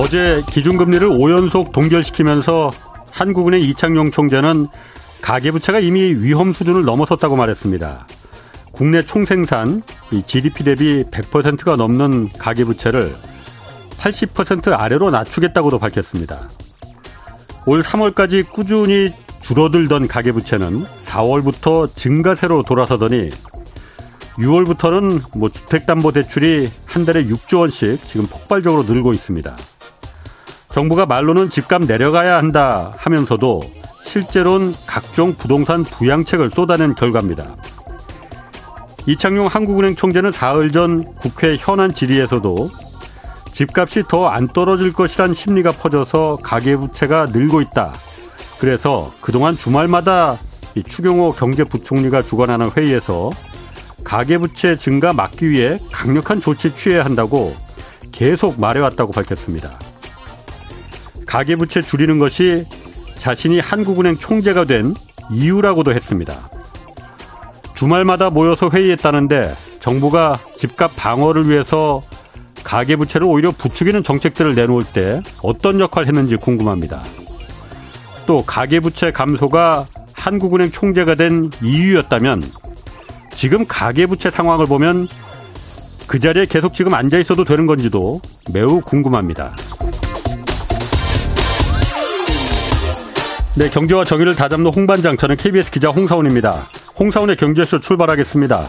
어제 기준금리를 5연속 동결시키면서 한국은행 이창용 총재는 가계부채가 이미 위험 수준을 넘어섰다고 말했습니다. 국내 총생산 GDP 대비 100%가 넘는 가계부채를 80% 아래로 낮추겠다고도 밝혔습니다. 올 3월까지 꾸준히 줄어들던 가계부채는 4월부터 증가세로 돌아서더니 6월부터는 뭐 주택담보대출이 한 달에 6조 원씩 지금 폭발적으로 늘고 있습니다. 정부가 말로는 집값 내려가야 한다 하면서도 실제로는 각종 부동산 부양책을 쏟아낸 결과입니다. 이창용 한국은행 총재는 사흘 전 국회 현안 질의에서도 집값이 더 안 떨어질 것이란 심리가 퍼져서 가계부채가 늘고 있다. 그래서 그동안 주말마다 추경호 경제부총리가 주관하는 회의에서 가계부채 증가 막기 위해 강력한 조치 취해야 한다고 계속 말해왔다고 밝혔습니다. 가계부채 줄이는 것이 자신이 한국은행 총재가 된 이유라고도 했습니다. 주말마다 모여서 회의했다는데 정부가 집값 방어를 위해서 가계부채를 오히려 부추기는 정책들을 내놓을 때 어떤 역할을 했는지 궁금합니다. 또 가계부채 감소가 한국은행 총재가 된 이유였다면 지금 가계부채 상황을 보면 그 자리에 계속 지금 앉아 있어도 되는 건지도 매우 궁금합니다. 네, 경제와 정의를 다잡는 홍반장, 저는 KBS 기자 홍사원입니다. 홍사원의 경제쇼 출발하겠습니다.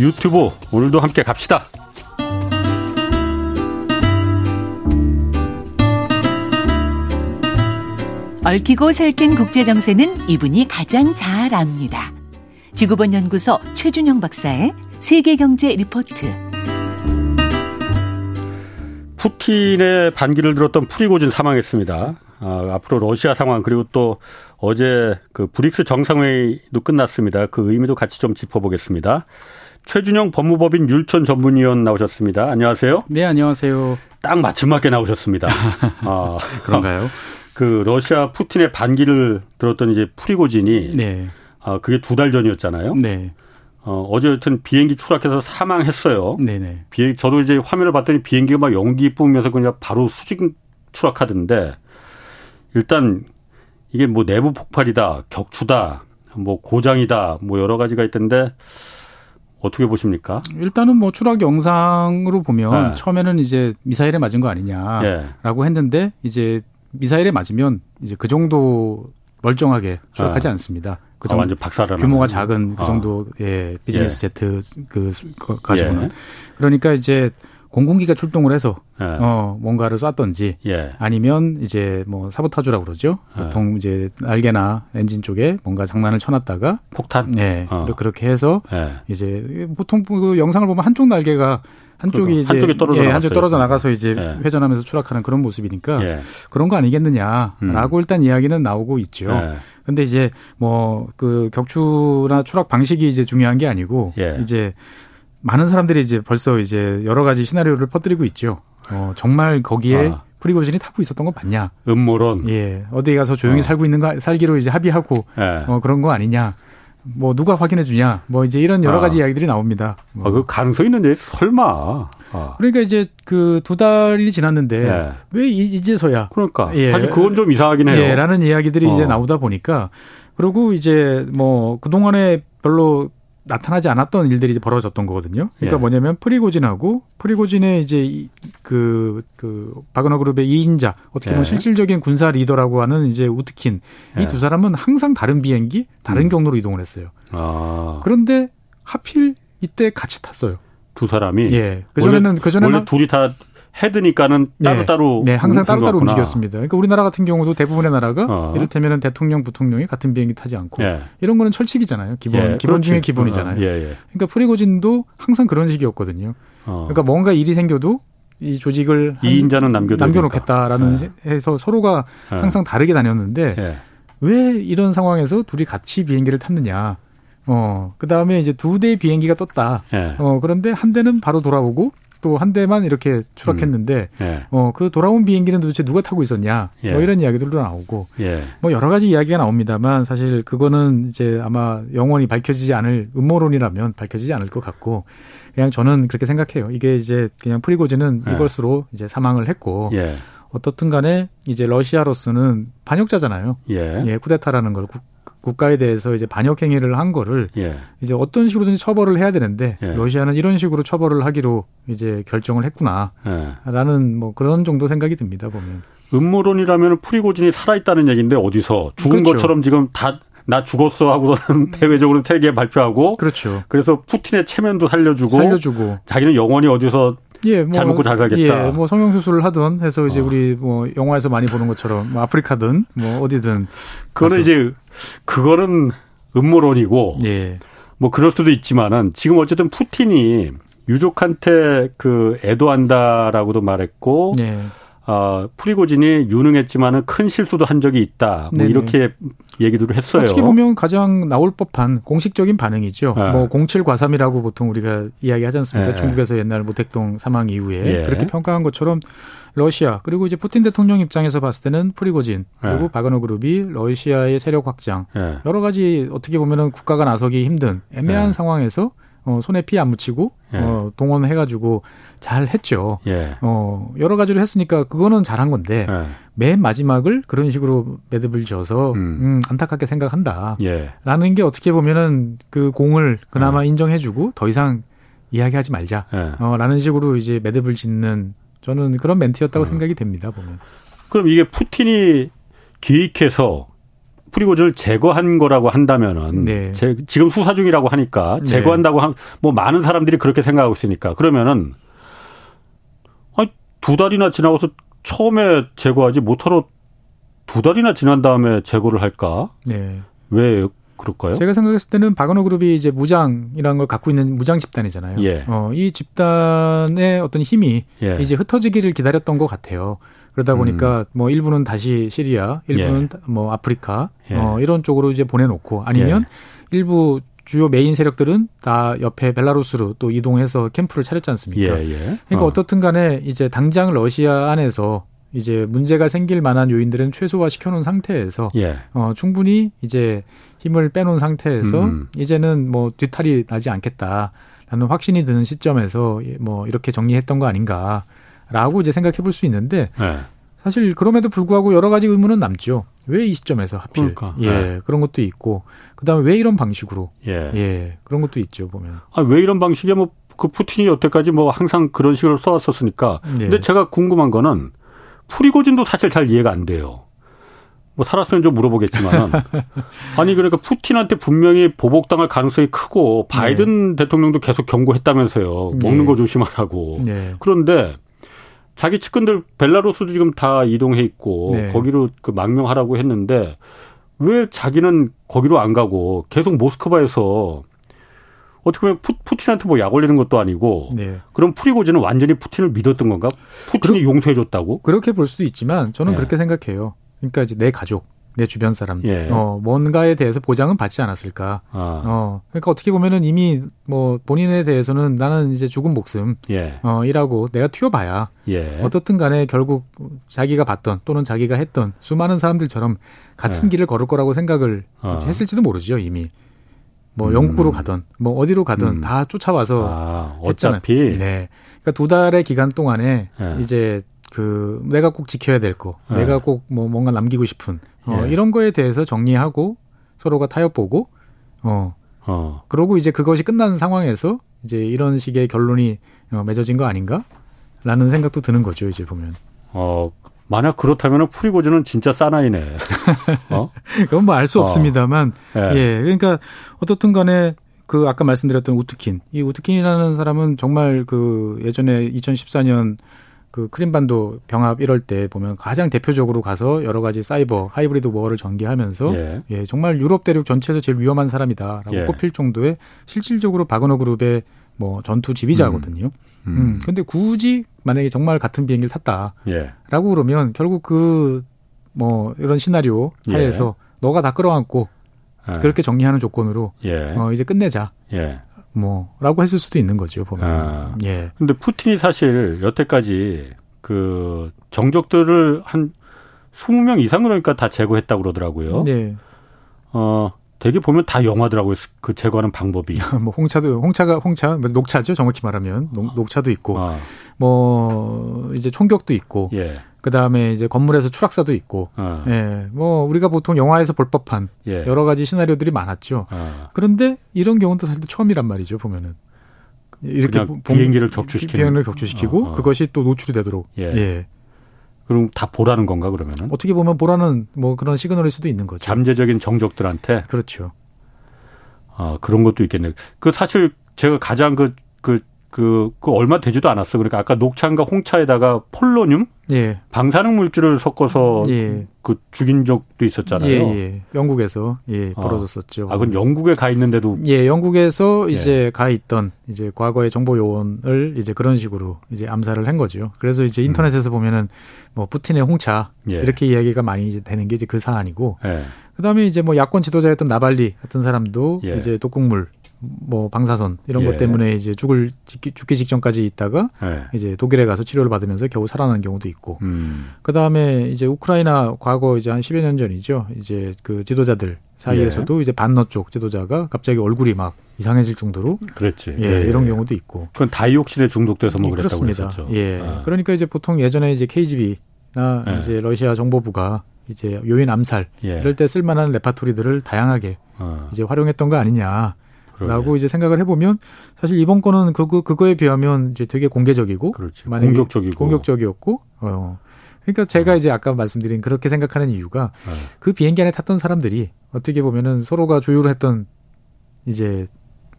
유튜브 오늘도 함께 갑시다. 얽히고 설킨 국제 정세는 이분이 가장 잘 압니다. 지구본 연구소 최준영 박사의 세계 경제 리포트. 푸틴에 반기를 들었던 프리고진 사망했습니다. 아, 앞으로 러시아 상황 그리고 또 어제 그 브릭스 정상회의도 끝났습니다. 그 의미도 같이 좀 짚어보겠습니다. 최준영 법무법인 율촌 전문위원 나오셨습니다. 안녕하세요. 네, 안녕하세요. 딱 맞춤 맞게 나오셨습니다. 아, 그런가요? 그 러시아 푸틴에 반기를 들었던 이제 프리고진이 네. 아, 그게 두 달 전이었잖아요. 네. 어, 어제 여튼 비행기 추락해서 사망했어요. 네네. 비행, 저도 이제 화면을 봤더니 비행기가 막 연기 뿜으면서 그냥 바로 수직 추락하던데 일단 이게 뭐 내부 폭발이다, 격추다, 뭐 고장이다, 뭐 여러 가지가 있던데 어떻게 보십니까? 일단은 뭐 추락 영상으로 보면 네. 처음에는 이제 미사일에 맞은 거 아니냐라고 네. 했는데 이제 미사일에 맞으면 이제 그 정도 멀쩡하게 추락하지 네. 않습니다. 그 정도 아, 완전 박살을 규모가 작은 그 아. 정도의 비즈니스 예. 제트 그 가지고는 예. 그러니까 이제 공군기가 출동을 해서 예. 어 뭔가를 쐈던지 예. 아니면 이제 뭐 사보타주라고 그러죠. 예. 보통 이제 날개나 엔진 쪽에 뭔가 장난을 쳐놨다가 폭탄. 네. 어. 그렇게 해서 예. 이제 보통 그 영상을 보면 한쪽 날개가 한쪽이 그러니까. 이제 한쪽이 떨어져 예, 한쪽 떨어져 나가서 이제 예. 회전하면서 추락하는 그런 모습이니까 예. 그런 거 아니겠느냐라고 음. 일단 이야기는 나오고 있죠. 예. 근데 이제 뭐 그 격추나 추락 방식이 이제 중요한 게 아니고 예. 이제 많은 사람들이 이제 벌써 이제 여러 가지 시나리오를 퍼뜨리고 있죠. 어, 정말 거기에 아. 프리고진이 타고 있었던 거 맞냐? 음모론. 예. 어디 가서 조용히 어. 살고 있는 거 살기로 이제 합의하고 예. 어, 그런 거 아니냐? 뭐 누가 확인해 주냐? 뭐 이제 이런 여러 아. 가지 아. 이야기들이 나옵니다. 뭐. 아, 그 가능성 있는데 설마. 아. 그러니까 이제 그 두 달이 지났는데 예. 왜 이제서야? 그러니까 예. 사실 그건 좀 이상하긴 해요. 예, 라는 이야기들이 어. 이제 나오다 보니까 그리고 이제 뭐 그동안에 별로 나타나지 않았던 일들이 이제 벌어졌던 거거든요. 그러니까 예. 뭐냐면 프리고진하고 프리고진의 이제 그, 그, 바그너 그룹의 2인자, 어떻게 보면 예. 실질적인 군사 리더라고 하는 이제 우트킨. 예. 이두 사람은 항상 다른 비행기, 다른 음. 경로로 이동을 했어요. 아. 그런데 하필 이때 같이 탔어요. 두 사람이? 예. 그전에는, 그전에는. 원래 둘이 다 헤드니까는 따로따로 네, 네 항상 따로따로 움직였습니다. 그러니까 우리나라 같은 경우도 대부분의 나라가 어. 이를테면 대통령, 부통령이 같은 비행기 타지 않고 예. 이런 거는 철칙이잖아요. 기본 예, 기본 중에 기본이잖아요. 어, 예, 예, 그러니까 프리고진도 항상 그런 식이었거든요. 어. 그러니까 뭔가 일이 생겨도 이 조직을 이인자는 남겨 남겨놓겠다라는 예. 해서 서로가 예. 항상 다르게 다녔는데 왜 이런 상황에서 둘이 같이 비행기를 탔느냐? 어, 그 다음에 이제 두 대의 비행기가 떴다. 어, 그런데 한 대는 바로 돌아오고 또 한 대만 이렇게 추락했는데 음. 예. 어그 돌아온 비행기는 도대체 누가 타고 있었냐 뭐 예. 뭐 이런 이야기들도 나오고 예. 뭐 여러 가지 이야기가 나옵니다만 사실 그거는 이제 아마 영원히 밝혀지지 않을 음모론이라면 밝혀지지 않을 것 같고 그냥 저는 그렇게 생각해요. 이게 이제 그냥 프리고즈는 예. 이것으로 이제 사망을 했고 예. 어떻든 간에 이제 러시아로서는 반역자잖아요. 예. 예 쿠데타라는 걸 국, 국가에 대해서 이제 반역 행위를 한 거를 예. 이제 어떤 식으로든지 처벌을 해야 되는데 예. 러시아는 이런 식으로 처벌을 하기로 이제 결정을 했구나라는 예. 뭐 그런 정도 생각이 듭니다 보면. 음모론이라면 프리고진이 살아있다는 얘기인데 어디서 죽은 그렇죠. 것처럼 지금 다 나 죽었어 하고서는 대외적으로 세계에 발표하고 그렇죠. 그래서 푸틴의 체면도 살려주고 살려주고 자기는 영원히 어디서 예, 뭐, 잘 먹고 잘 살겠다. 예, 뭐 성형 수술을 하든 해서 이제 어. 우리 뭐 영화에서 많이 보는 것처럼 뭐 아프리카든 뭐 어디든 그거는 이제 그거는 음모론이고 예. 뭐 그럴 수도 있지만은 지금 어쨌든 푸틴이 유족한테 그 애도한다라고도 말했고 예. 어, 프리고진이 유능했지만은 큰 실수도 한 적이 있다. 뭐 이렇게 얘기도 했어요. 어떻게 보면 가장 나올 법한 공식적인 반응이죠. 네. 뭐 07과삼이라고 보통 우리가 이야기하지 않습니까? 네. 중국에서 옛날 모택동 사망 이후에 예. 그렇게 평가한 것처럼 러시아 그리고 이제 푸틴 대통령 입장에서 봤을 때는 프리고진 그리고 네. 바그너 그룹이 러시아의 세력 확장 네. 여러 가지 어떻게 보면은 국가가 나서기 힘든 애매한 네. 상황에서 어, 손에 피 안 묻히고 예. 어, 동원해가지고 잘 했죠. 예. 어, 여러 가지로 했으니까 그거는 잘한 건데 예. 맨 마지막을 그런 식으로 매듭을 지어서 음. 음, 안타깝게 생각한다. 예. 라는 게 어떻게 보면은 그 공을 그나마 예. 인정해주고 더 이상 이야기하지 말자. 예. 어, 라는 식으로 이제 매듭을 짓는 저는 그런 멘트였다고 어. 생각이 됩니다. 보면. 그럼 이게 푸틴이 기획해서 프리고즈를 제거한 거라고 한다면은 네. 제, 지금 수사 중이라고 하니까 네. 제거한다고 한뭐 많은 사람들이 그렇게 생각하고 있으니까 그러면은 아니 두 달이나 지나고서 처음에 제거하지 못하러 두 달이나 지난 다음에 제거를 할까? 네. 왜 그럴까요? 제가 생각했을 때는 바그너 그룹이 이제 무장이라는 걸 갖고 있는 무장 집단이잖아요. 예. 어, 이 집단의 어떤 힘이 예. 이제 흩어지기를 기다렸던 것 같아요. 그러다 보니까 음. 뭐 일부는 다시 시리아, 일부는 예. 뭐 아프리카 예. 어, 이런 쪽으로 이제 보내놓고 아니면 예. 일부 주요 메인 세력들은 다 옆에 벨라루스로 또 이동해서 캠프를 차렸지 않습니까? 예, 예. 그러니까 어. 어떻든 간에 이제 당장 러시아 안에서 이제 문제가 생길 만한 요인들은 최소화 시켜놓은 상태에서 예. 어, 충분히 이제 힘을 빼놓은 상태에서 음. 이제는 뭐 뒤탈이 나지 않겠다 라는 확신이 드는 시점에서 뭐 이렇게 정리했던 거 아닌가. 라고 이제 생각해 볼 수 있는데 네. 사실 그럼에도 불구하고 여러 가지 의문은 남죠. 왜 이 시점에서 하필? 그러니까. 예, 네. 그런 것도 있고 그다음에 왜 이런 방식으로? 예, 예 그런 것도 있죠 보면. 아, 왜 이런 방식이야? 뭐 그 푸틴이 여태까지 뭐 항상 그런 식으로 써왔었으니까. 예. 근데 제가 궁금한 거는 프리고진도 사실 잘 이해가 안 돼요. 뭐 살았으면 좀 물어보겠지만 아니 그러니까 푸틴한테 분명히 보복당할 가능성이 크고 바이든 네. 대통령도 계속 경고했다면서요. 먹는 네. 거 조심하라고. 네. 그런데 자기 측근들 벨라루스도 지금 다 이동해 있고 네. 거기로 그 망명하라고 했는데 왜 자기는 거기로 안 가고 계속 모스크바에서 어떻게 보면 푸, 푸틴한테 뭐 약 올리는 것도 아니고 네. 그럼 프리고즈는 완전히 푸틴을 믿었던 건가? 푸틴이 용서해 줬다고? 그렇게 볼 수도 있지만 저는 네. 그렇게 생각해요. 그러니까 이제 내 가족 내 주변 사람, 예. 어, 뭔가에 대해서 보장은 받지 않았을까. 아. 어, 그러니까 어떻게 보면은 이미 뭐 본인에 대해서는 나는 이제 죽은 목숨, 예. 어, 이라고 내가 튀어봐야, 예. 어떻든 간에 결국 자기가 봤던 또는 자기가 했던 수많은 사람들처럼 같은 예. 길을 걸을 거라고 생각을 어. 했을지도 모르죠, 이미. 뭐 음. 영국으로 가던 뭐 어디로 가든 음. 다 쫓아와서 아, 어차피 했잖아요. 네. 그러니까 두 달의 기간 동안에 예. 이제 그 내가 꼭 지켜야 될 거, 네. 내가 꼭 뭐 뭔가 남기고 싶은 어, 예. 이런 거에 대해서 정리하고 서로가 타협 보고 어, 어. 그러고 이제 그것이 끝난 상황에서 이제 이런 식의 결론이 어, 맺어진 거 아닌가라는 생각도 드는 거죠 이제 보면. 어 만약 그렇다면 프리고즈는 진짜 사나이네. 어? 그건 뭐 알수 어. 없습니다만 예. 예 그러니까 어떻든 간에 그 아까 말씀드렸던 우트킨 이 우트킨이라는 사람은 정말 그 예전에 2014년 그 크림반도 병합 이럴 때 보면 가장 대표적으로 가서 여러 가지 사이버 하이브리드 워를 전개하면서 예. 예 정말 유럽 대륙 전체에서 제일 위험한 사람이다라고 예. 꼽힐 정도의 실질적으로 바그너 그룹의 뭐 전투 지휘자거든요. 음. 음. 음. 근데 굳이 만약에 정말 같은 비행기를 탔다라고 예. 그러면 결국 그 뭐 이런 시나리오 예. 하에서 너가 다 끌어안고 예. 그렇게 정리하는 조건으로 예. 어 이제 끝내자. 뭐라고 했을 수도 있는 거죠 보면. 아, 예. 근데 푸틴이 사실 여태까지 그 정적들을 한 20명 이상 그러니까 다 제거했다고 그러더라고요. 네. 어, 되게 보면 다 영화더라고요. 그 제거하는 방법이. 뭐 홍차도 홍차가 홍차 뭐 녹차죠. 정확히 말하면 녹, 녹차도 있고 아. 뭐 이제 이제 총격도 있고 예. 그 다음에 이제 건물에서 추락사도 있고 어. 예. 뭐 우리가 보통 영화에서 볼 법한 예. 여러 가지 시나리오들이 많았죠. 어. 그런데 이런 경우도 사실 처음이란 말이죠, 보면은. 이렇게 비행기를 격추시키는 비행기를 격추시키고 어, 어. 그것이 또 노출이 되도록 예. 예. 그럼 다 보라는 건가 그러면은? 어떻게 보면 보라는 뭐 그런 시그널일 수도 있는 거죠. 잠재적인 정적들한테. 그렇죠. 아 그런 것도 있겠네. 그 사실 제가 가장 그 그, 그, 그 얼마 되지도 않았어. 그러니까 아까 녹차인가 홍차에다가 폴로늄? 예. 방사능 물질을 섞어서 예. 그 죽인 적도 있었잖아요. 예, 예. 영국에서 예, 어. 벌어졌었죠. 아, 그건 영국에 가 있는데도 예, 영국에서 예. 이제 가 있던 이제 과거의 정보 요원을 이제 그런 식으로 이제 암살을 한 거죠. 그래서 이제 음. 인터넷에서 음. 보면은 뭐 푸틴의 홍차 예. 이렇게 이야기가 많이 되는 게 이제 그 사안이고 예. 그다음에 이제 뭐 야권 지도자였던 나발리 같은 사람도 예. 이제 독극물 뭐 방사선 이런 예. 것 때문에 이제 죽을 죽기 직전까지 있다가 예. 이제 독일에 가서 치료를 받으면서 겨우 살아난 경우도 있고 음. 그다음에 이제 우크라이나 과거 이제 한 10여 년 전이죠. 이제 그 지도자들 사이에서도 예. 이제 반너 쪽 지도자가 갑자기 얼굴이 막 이상해질 정도로 그렇지. 예, 예. 이런 경우도 있고. 그건 다이옥신에 중독돼서 뭐 그랬다고 그렇습니다. 그랬었죠. 예. 아. 그러니까 이제 보통 예전에 이제 KGB나 예. 이제 러시아 정보부가 이제 요인 암살 예. 이럴 때 쓸만한 레파토리들을 다양하게 어. 이제 활용했던 거 아니냐. 라고 이제 생각을 해보면 사실 이번 건은 그거 그거에 비하면 이제 되게 공개적이고 그렇지. 공격적이고 공격적이었고 어 그러니까 제가 어. 이제 아까 말씀드린 그렇게 생각하는 이유가 어. 그 비행기 안에 탔던 사람들이 어떻게 보면은 서로가 조율을 했던 이제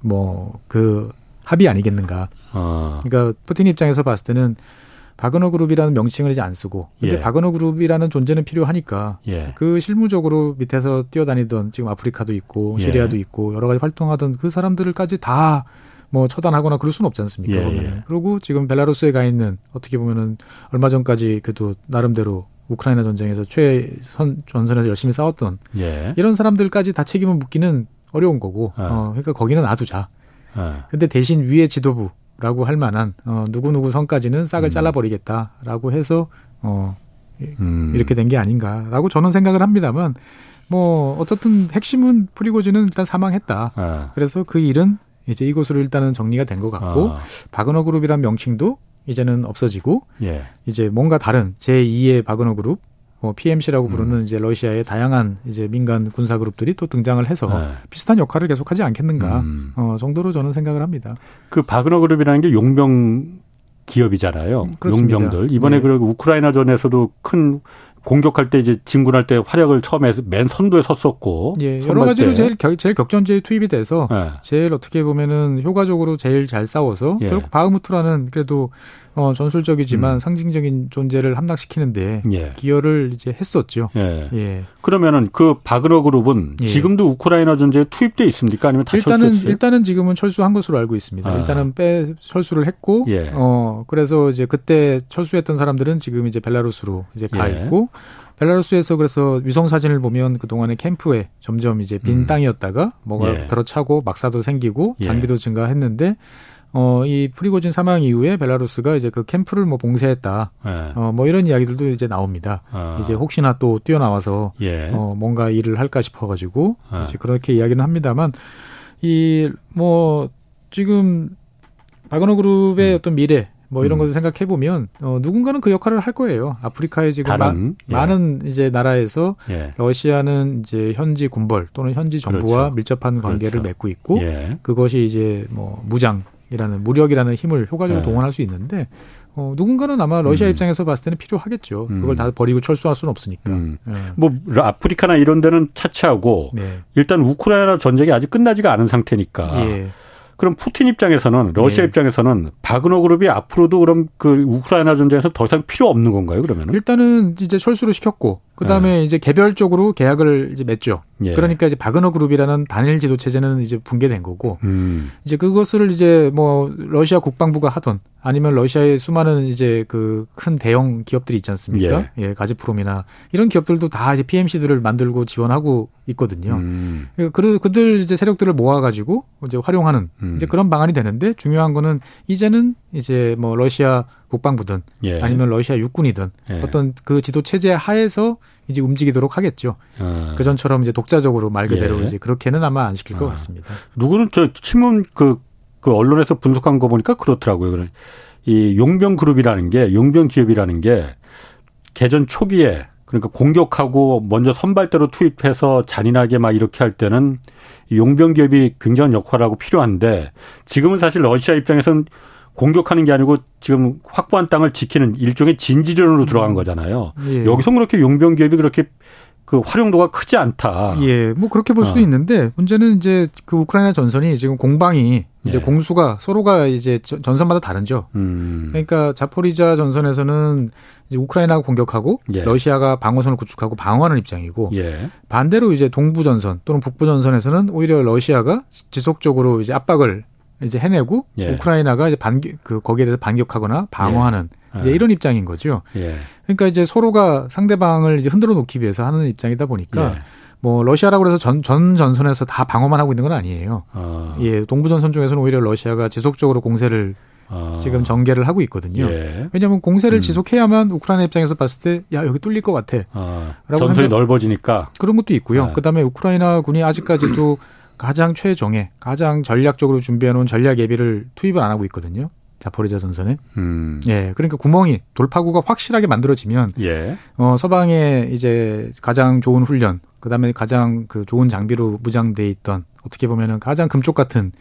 뭐 그 합의 아니겠는가. 어. 그러니까 푸틴 입장에서 봤을 때는 바그너 그룹이라는 명칭을 이제 안 쓰고 근데 예. 바그너 그룹이라는 존재는 필요하니까 예. 그 실무적으로 밑에서 뛰어다니던 지금 아프리카도 있고 예. 시리아도 예. 있고 여러 가지 활동하던 그 사람들까지 다 뭐 처단하거나 그럴 수는 없지 않습니까? 예, 예. 그리고 지금 벨라루스에 가 있는 어떻게 보면은 얼마 전까지 그래도 나름대로 우크라이나 전쟁에서 최선 전선에서 열심히 싸웠던 이런 사람들까지 다 책임을 묻기는 어려운 거고 어, 그러니까 거기는 놔두자. 근데 대신 위에 지도부 라고 할 만한 어, 누구누구 선까지는 싹을 음. 잘라버리겠다라고 해서 어, 음. 이렇게 된 게 아닌가라고 저는 생각을 합니다만 뭐 어쨌든 핵심은 프리고지는 일단 사망했다. 아. 그래서 그 일은 이제 이곳으로 일단은 정리가 된 것 같고 아. 바그너 그룹이란 명칭도 이제는 없어지고 예. 이제 뭔가 다른 제2의 바그너 그룹 뭐 PMC라고 부르는 음. 이제 러시아의 다양한 이제 민간 군사 그룹들이 또 등장을 해서 네. 비슷한 역할을 계속하지 않겠는가 음. 어, 정도로 저는 생각을 합니다. 그 바그너 그룹이라는 게 용병 기업이잖아요. 그렇습니다. 용병들 이번에 네. 그 우크라이나 전에서도 큰 공격할 때 이제 진군할 때 활약을 처음에 맨 선두에 섰었고 예, 여러 가지로 때. 제일 제일 격전지에 투입이 돼서 네. 제일 어떻게 보면은 효과적으로 제일 잘 싸워서 예. 결국 바흐무트라는 그래도 어, 전술적이지만 음. 상징적인 존재를 함락시키는데 예. 기여를 이제 했었죠. 예. 예. 그러면은 그 바그러 그룹은 예. 지금도 우크라이나 전쟁에 투입돼 있습니까? 아니면 다 일단은 철수했어요? 일단은 지금은 철수한 것으로 알고 있습니다. 아. 일단은 빼 철수를 했고 예. 어 그래서 이제 그때 철수했던 사람들은 지금 이제 벨라루스로 이제 가 예. 있고 벨라루스에서 그래서 위성 사진을 보면 그 동안에 캠프에 점점 이제 빈 음. 땅이었다가 뭐가 예. 들어차고 막사도 생기고 장비도 증가했는데 어, 이 프리고진 사망 이후에 벨라루스가 이제 그 캠프를 뭐 봉쇄했다. 네. 어, 뭐 이런 이야기들도 이제 나옵니다. 아. 이제 혹시나 또 뛰어나와서 예. 어, 뭔가 일을 할까 싶어가지고 아. 이제 그렇게 이야기는 합니다만 이 뭐 지금 바그너 그룹의 음. 어떤 미래 뭐 이런 음. 것을 생각해 보면 어, 누군가는 그 역할을 할 거예요. 아프리카에 지금 다른, 마, 예. 많은 이제 나라에서 예. 러시아는 이제 현지 군벌 또는 현지 정부와 그렇죠. 밀접한 관계를 그렇죠. 맺고 있고 예. 그것이 이제 뭐 무장 이라는 무력이라는 힘을 효과적으로 네. 동원할 수 있는데 어, 누군가는 아마 러시아 음. 입장에서 봤을 때는 필요하겠죠. 음. 그걸 다 버리고 철수할 수는 없으니까. 음. 네. 뭐 아프리카나 이런 데는 차치하고 네. 일단 우크라이나 전쟁이 아직 끝나지가 않은 상태니까. 예. 그럼 푸틴 입장에서는 러시아 네. 입장에서는 바그너 그룹이 앞으로도 그럼 그 우크라이나 전쟁에서 더 이상 필요 없는 건가요? 그러면은 일단은 이제 철수를 시켰고 그다음에 네. 이제 개별적으로 계약을 이제 맺죠. 예. 그러니까 이제 바그너 그룹이라는 단일 지도 체제는 이제 붕괴된 거고 음. 이제 그것을 이제 뭐 러시아 국방부가 하던 아니면 러시아의 수많은 이제 그 큰 대형 기업들이 있지 않습니까? 예. 예, 가즈프롬이나 이런 기업들도 다 이제 PMC들을 만들고 지원하고 있거든요. 음. 그 그들 이제 세력들을 모아 가지고 이제 활용하는 음. 이제 그런 방안이 되는데 중요한 거는 이제는 이제 뭐 러시아 국방부든 예. 아니면 러시아 육군이든 예. 어떤 그 지도 체제 하에서 이제 움직이도록 하겠죠. 아. 그 전처럼 이제 독자적으로 말 그대로 예. 이제 그렇게는 아마 안 시킬 아. 것 같습니다. 누구는 저 신문 그, 그 언론에서 분석한 거 보니까 그렇더라고요. 이 용병 그룹이라는 게 용병 기업이라는 게 개전 초기에 그러니까 공격하고 먼저 선발대로 투입해서 잔인하게 막 이렇게 할 때는 용병 기업이 굉장한 역할하고 필요한데 지금은 사실 러시아 입장에서는 공격하는 게 아니고 지금 확보한 땅을 지키는 일종의 진지전으로 들어간 거잖아요. 예. 여기서 그렇게 용병 기업이 그렇게 그 활용도가 크지 않다. 예, 뭐 그렇게 볼 수도 어. 있는데 문제는 이제 그 우크라이나 전선이 지금 공방이 이제 예. 공수가 서로가 이제 전선마다 다른죠. 음. 그러니까 자포리자 전선에서는 이제 우크라이나가 공격하고 예. 러시아가 방어선을 구축하고 방어하는 입장이고 예. 반대로 이제 동부 전선 또는 북부 전선에서는 오히려 러시아가 지속적으로 이제 압박을 이제 해내고 예. 우크라이나가 이제 반기 그 거기에 대해서 반격하거나 방어하는 예. 이제 이런 입장인 거죠. 예. 그러니까 이제 서로가 상대방을 이제 흔들어 놓기 위해서 하는 입장이다 보니까 예. 뭐 러시아라고 해서 전, 전 전선에서 다 방어만 하고 있는 건 아니에요. 아. 예, 동부 전선 중에서는 오히려 러시아가 지속적으로 공세를 아. 지금 전개를 하고 있거든요. 예. 왜냐하면 공세를 음. 지속해야만 우크라이나 입장에서 봤을 때 야 여기 뚫릴 것 같아. 아. 전선이 생각, 넓어지니까 그런 것도 있고요. 아. 그다음에 우크라이나 군이 아직까지도 가장 최종에 가장 전략적으로 준비해 놓은 전략 예비를 투입을 안 하고 있거든요. 자포리자 전선에. 음. 예. 그러니까 구멍이 돌파구가 확실하게 만들어지면 예. 어 서방에 이제 가장 좋은 훈련, 그다음에 가장 그 좋은 장비로 무장돼 있던 어떻게 보면은 가장 금쪽 같은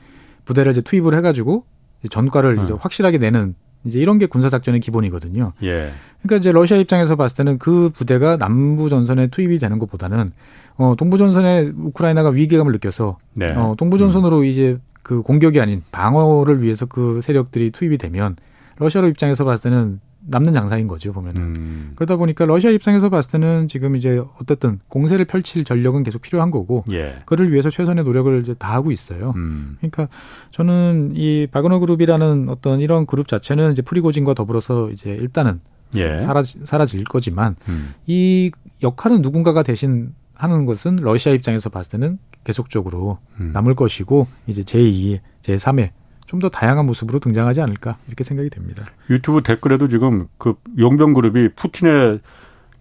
부대를 이제 투입을 해 가지고 전과를 음. 이제 확실하게 내는 이제 이런 게 군사 작전의 기본이거든요. 예. 그러니까 이제 러시아 입장에서 봤을 때는 그 부대가 남부 전선에 투입이 되는 것보다는 어 동부 전선에 우크라이나가 위기감을 느껴서 네. 어 동부 전선으로 음. 이제 그 공격이 아닌 방어를 위해서 그 세력들이 투입이 되면 러시아 입장에서 봤을 때는 남는 장사인 거죠 보면은 음. 그러다 보니까 러시아 입장에서 봤을 때는 지금 이제 어쨌든 공세를 펼칠 전력은 계속 필요한 거고 예. 그를 위해서 최선의 노력을 이제 다 하고 있어요. 음. 그러니까 저는 이 바그너 그룹이라는 어떤 이런 그룹 자체는 이제 프리고진과 더불어서 이제 일단은 예. 사라지, 사라질 거지만 음. 이 역할은 누군가가 대신 하는 것은 러시아 입장에서 봤을 때는 계속적으로 음. 남을 것이고 이제 제2의 제3의 좀 더 다양한 모습으로 등장하지 않을까 이렇게 생각이 됩니다. 유튜브 댓글에도 지금 그 용병 그룹이 푸틴의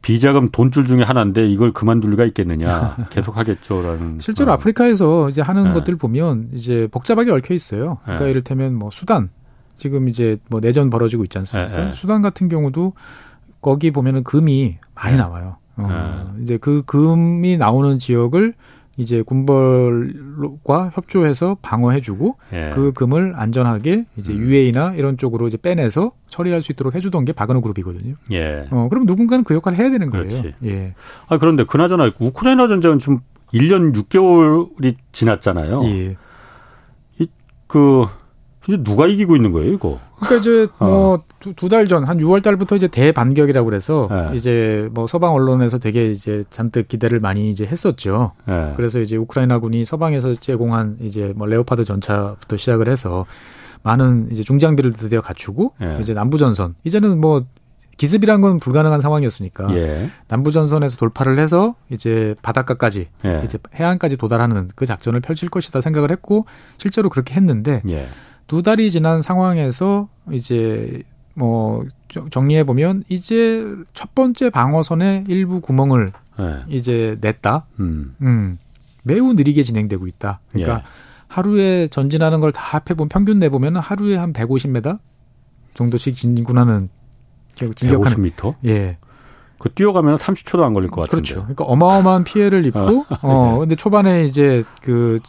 비자금 돈줄 중에 하나인데 이걸 그만둘 리가 있겠느냐 계속 하겠죠라는 실제로 어. 아프리카에서 이제 하는 네. 것들 보면 이제 복잡하게 얽혀 있어요. 그러니까 네. 이를테면 뭐 수단 지금 이제 뭐 내전 벌어지고 있지 않습니까? 네. 네. 수단 같은 경우도 거기 보면은 금이 많이 네. 나와요. 어, 네. 이제 그 금이 나오는 지역을 이제 군벌과 협조해서 방어해주고 예. 그 금을 안전하게 이제 음. UAE나 이런 쪽으로 이제 빼내서 처리할 수 있도록 해주던 게 바그너 그룹이거든요. 예. 어, 그럼 누군가는 그 역할을 해야 되는 거예요. 그렇지. 예. 아 그런데 그나저나 우크라이나 전쟁은 좀 1년 6개월이 지났잖아요. 예. 이그 이제 누가 이기고 있는 거예요, 이거? 그러니까 이제 어. 뭐두 달전한 6월 달부터 이제 대반격이라고 그래서 네. 이제 뭐 서방 언론에서 되게 이제 잔뜩 기대를 많이 이제 했었죠. 네. 그래서 이제 우크라이나군이 서방에서 제공한 이제 뭐 레오파드 전차부터 시작을 해서 많은 이제 중장비를 드디어 갖추고 네. 이제 남부 전선 이제는 뭐 기습이란 건 불가능한 상황이었으니까 예. 남부 전선에서 돌파를 해서 이제 바닷가까지 예. 이제 해안까지 도달하는 그 작전을 펼칠 것이다 생각을 했고 실제로 그렇게 했는데 예. 두 달이 지난 상황에서 이제 뭐 정리해 보면 이제 첫 번째 방어선에 일부 구멍을 네. 이제 냈다. 음. 음. 매우 느리게 진행되고 있다. 그러니까 예. 하루에 전진하는 걸 다 합해보면 평균 내보면 하루에 한 150m 정도씩 진군하는 진격하는 150m? 예. 그 뛰어가면 30초도 안 걸릴 것 같은데. 그렇죠. 그러니까 어마어마한 피해를 입고 어, 어 근데 초반에 이제 그그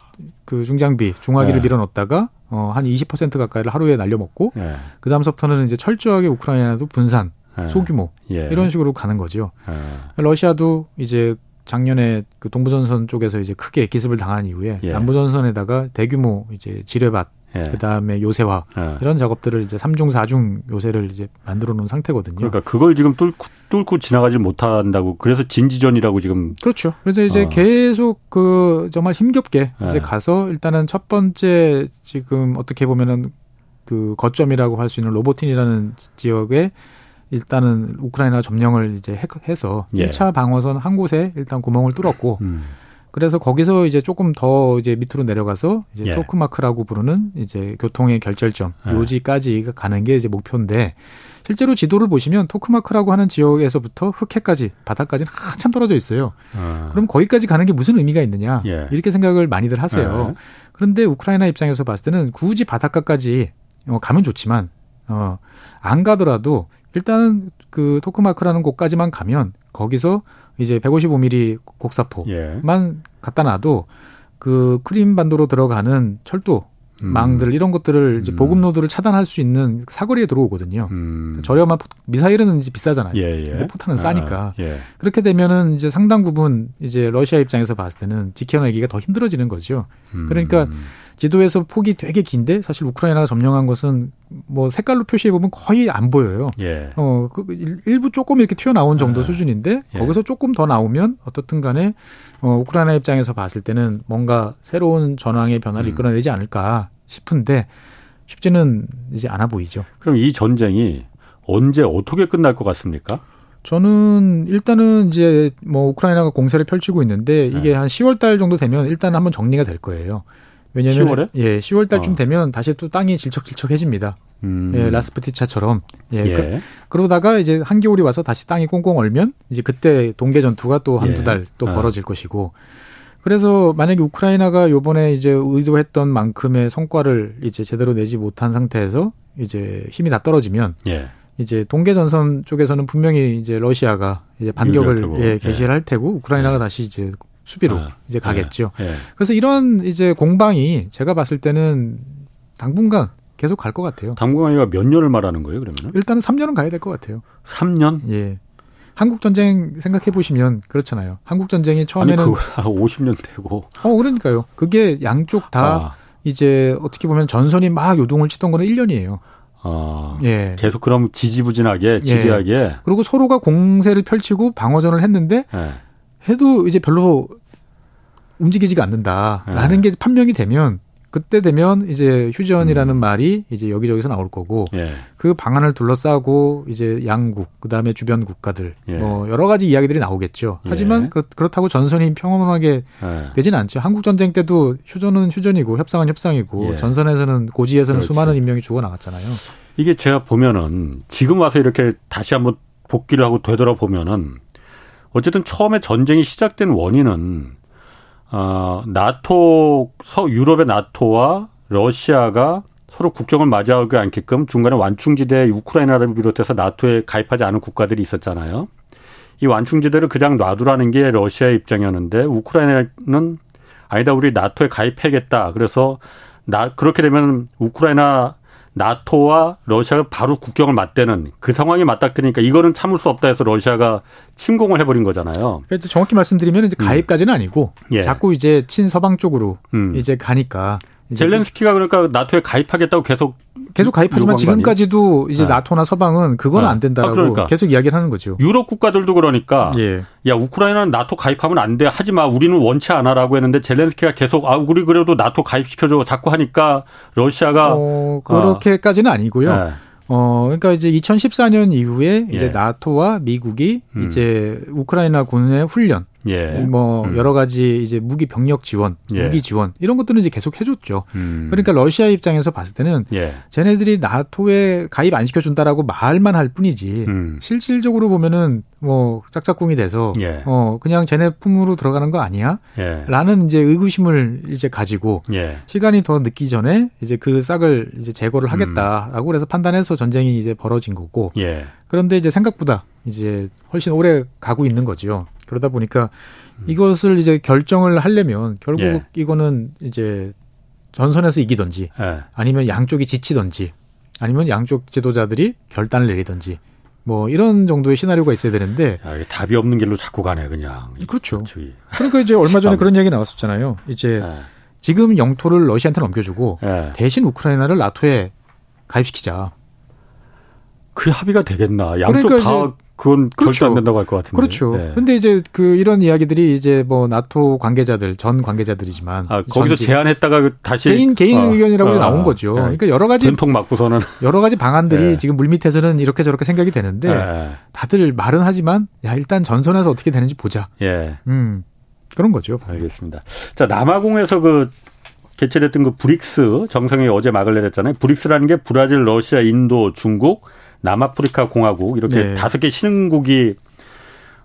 그 중장비 중화기를 네. 밀어넣다가 어, 한 20% 가까이를 하루에 날려먹고 예. 그 다음서부터는 이제 철저하게 우크라이나도 분산, 예. 소규모 예. 이런 식으로 가는 거죠. 예. 러시아도 이제 작년에 그 동부전선 쪽에서 이제 크게 기습을 당한 이후에 예. 남부전선에다가 대규모 이제 지뢰밭 예. 그다음에 요새화 예. 이런 작업들을 이제 3중 4중 요새를 이제 만들어 놓은 상태거든요. 그러니까 그걸 지금 뚫고, 뚫고 지나가지 못한다고 그래서 진지전이라고 지금 그렇죠. 그래서 이제 어. 계속 그 정말 힘겹게 예. 이제 가서 일단은 첫 번째 지금 어떻게 보면은 그 거점이라고 할 수 있는 로보틴이라는 지역에 일단은 우크라이나 점령을 이제 해서 예. 1차 방어선 한 곳에 일단 구멍을 뚫었고 음. 그래서 거기서 이제 조금 더 이제 밑으로 내려가서 이제 예. 토크마크라고 부르는 이제 교통의 결절점 예. 요지까지 가는 게 이제 목표인데 실제로 지도를 보시면 토크마크라고 하는 지역에서부터 흑해까지 바다까지는 한참 떨어져 있어요. 어. 그럼 거기까지 가는 게 무슨 의미가 있느냐 예. 이렇게 생각을 많이들 하세요. 예. 그런데 우크라이나 입장에서 봤을 때는 굳이 바닷가까지 어, 가면 좋지만 어, 안 가더라도 일단은 그 토크마크라는 곳까지만 가면 거기서 이제 155mm 곡사포만 예. 갖다 놔도 그 크림 반도로 들어가는 철도 음. 망들 이런 것들을 이제 음. 보급 노드를 차단할 수 있는 사거리에 들어오거든요. 음. 저렴한 포, 미사일은 이제 비싸잖아요. 예, 예. 근데 포탄은 싸니까 아, 예. 그렇게 되면은 이제 상당 부분 이제 러시아 입장에서 봤을 때는 지켜내기가 더 힘들어지는 거죠. 음. 그러니까 지도에서 폭이 되게 긴데 사실 우크라이나가 점령한 것은 뭐 색깔로 표시해 보면 거의 안 보여요. 예. 어, 그 일부 조금 이렇게 튀어나온 정도 아, 수준인데 예. 거기서 조금 더 나오면 어떻든 간에 어, 우크라이나 입장에서 봤을 때는 뭔가 새로운 전황의 변화를 음. 이끌어내지 않을까 싶은데 쉽지는 이제 않아 보이죠. 그럼 이 전쟁이 언제 어떻게 끝날 것 같습니까? 저는 일단은 이제 뭐 우크라이나가 공세를 펼치고 있는데 이게 네. 한 10월 달 정도 되면 일단 한번 정리가 될 거예요. 왜냐면 10월에? 예, 10월 달쯤 어. 되면 다시 또 땅이 질척질척해집니다. 음. 예, 라스푸티차처럼. 예. 예. 그, 러다가 이제 한겨울이 와서 다시 땅이 꽁꽁 얼면 이제 그때 동계 전투가 또 한두 예. 달또 아. 벌어질 것이고. 그래서 만약에 우크라이나가 요번에 이제 의도했던 만큼의 성과를 이제 제대로 내지 못한 상태에서 이제 힘이 다 떨어지면 예. 이제 동계 전선 쪽에서는 분명히 이제 러시아가 이제 반격을 예, 개시를 할 테고 우크라이나가 예. 다시 이제 수비로 아, 이제 가겠죠. 예, 예. 그래서 이런 이제 공방이 제가 봤을 때는 당분간 계속 갈 것 같아요. 당분간이가 몇 년을 말하는 거예요, 그러면? 일단은 3년은 가야 될 것 같아요. 3년? 예. 한국 전쟁 생각해 보시면 그렇잖아요. 한국 전쟁이 처음에는 아니, 50년 되고. 어, 그러니까요. 그게 양쪽 다 아. 이제 어떻게 보면 전선이 막 요동을 치던 거는 1년이에요. 아, 예. 계속 그럼 지지부진하게 지대하게. 예. 그리고 서로가 공세를 펼치고 방어전을 했는데 예. 해도 이제 별로 움직이지가 않는다라는 예. 게 판명이 되면 그때 되면 이제 휴전이라는 음. 말이 이제 여기저기서 나올 거고 예. 그 방안을 둘러싸고 이제 양국 그다음에 주변 국가들 예. 뭐 여러 가지 이야기들이 나오겠죠. 예. 하지만 그, 그렇다고 전선이 평온하게 예. 되지는 않죠. 한국 전쟁 때도 휴전은 휴전이고 협상은 협상이고 예. 전선에서는 고지에서는 그렇지. 수많은 인명이 죽어 나갔잖아요. 이게 제가 보면은 지금 와서 이렇게 다시 한번 복귀를 하고 되돌아보면은 어쨌든 처음에 전쟁이 시작된 원인은 어, 나토 서 유럽의 나토와 러시아가 서로 국경을 맞이하지 않게끔 중간에 완충지대 우크라이나를 비롯해서 나토에 가입하지 않은 국가들이 있었잖아요. 이 완충지대를 그냥 놔두라는 게 러시아의 입장이었는데 우크라이나는 아니다 우리 나토에 가입해야겠다. 그래서 나 그렇게 되면 우크라이나 나토와 러시아가 바로 국경을 맞대는 그 상황이 맞닥뜨리니까 이거는 참을 수 없다 해서 러시아가 침공을 해버린 거잖아요. 그러니까 정확히 말씀드리면 이제 음. 가입까지는 아니고 예. 자꾸 이제 친서방 쪽으로 음. 이제 가니까 젤렌스키가 그러니까 나토에 가입하겠다고 계속 계속 가입하지만 지금까지도 이제 네. 나토나 서방은 그건 네. 안 된다라고 아, 그러니까. 계속 이야기를 하는 거죠. 유럽 국가들도 그러니까 예. 야 우크라이나는 나토 가입하면 안 돼. 하지 마. 우리는 원치 않아라고 했는데 젤렌스키가 계속 아 우리 그래도 나토 가입시켜 줘 자꾸 하니까 러시아가 어, 그렇게까지는 아니고요. 네. 어, 그러니까 이제 2014년 이후에 이제 예. 나토와 미국이 음. 이제 우크라이나 군의 훈련 예. 뭐 음. 여러 가지 이제 무기 병력 지원, 예. 무기 지원 이런 것들은 이제 계속 해줬죠. 음. 그러니까 러시아 입장에서 봤을 때는 예. 쟤네들이 나토에 가입 안 시켜준다라고 말만 할 뿐이지 음. 실질적으로 보면은 뭐 짝짝꿍이 돼서 예. 어 그냥 쟤네 품으로 들어가는 거 아니야? 예. 라는 이제 의구심을 이제 가지고 예. 시간이 더 늦기 전에 이제 그 싹을 이제 제거를 하겠다라고 그래서 판단해서 전쟁이 이제 벌어진 거고. 그런데 이제 생각보다 이제 훨씬 오래 가고 있는 거죠. 그러다 보니까 음. 이것을 이제 결정을 하려면 결국 예. 이거는 이제 전선에서 이기든지 예. 아니면 양쪽이 지치든지 아니면 양쪽 지도자들이 결단을 내리든지 뭐 이런 정도의 시나리오가 있어야 되는데 야, 답이 없는 길로 자꾸 가네 그냥 그렇죠. 저기. 그러니까 이제 얼마 전에 그런 이야기 나왔었잖아요. 이제 예. 지금 영토를 러시아한테 넘겨주고 예. 대신 우크라이나를 나토에 가입시키자. 그 합의가 되겠나? 양쪽 그러니까 다 그건 그렇죠. 절대 안 된다고 할 것 같은데. 그렇죠. 네. 근데 이제 그 이런 이야기들이 이제 뭐 나토 관계자들 전 관계자들이지만 아, 거기서 제안했다가 그 다시 개인 개인 어, 의견이라고 어, 나온 거죠. 네. 그러니까 여러 가지 전통 맞고서는 여러 가지 방안들이 네. 지금 물 밑에서는 이렇게 저렇게 생각이 되는데 네. 다들 말은 하지만 야 일단 전선에서 어떻게 되는지 보자. 예. 음. 그런 거죠. 알겠습니다. 자, 남아공에서 그 개최됐던 그 브릭스 정상회의 어제 막을 내렸잖아요. 브릭스라는 게 브라질, 러시아, 인도, 중국 남아프리카 공화국 이렇게 네. 다섯 개 신흥국이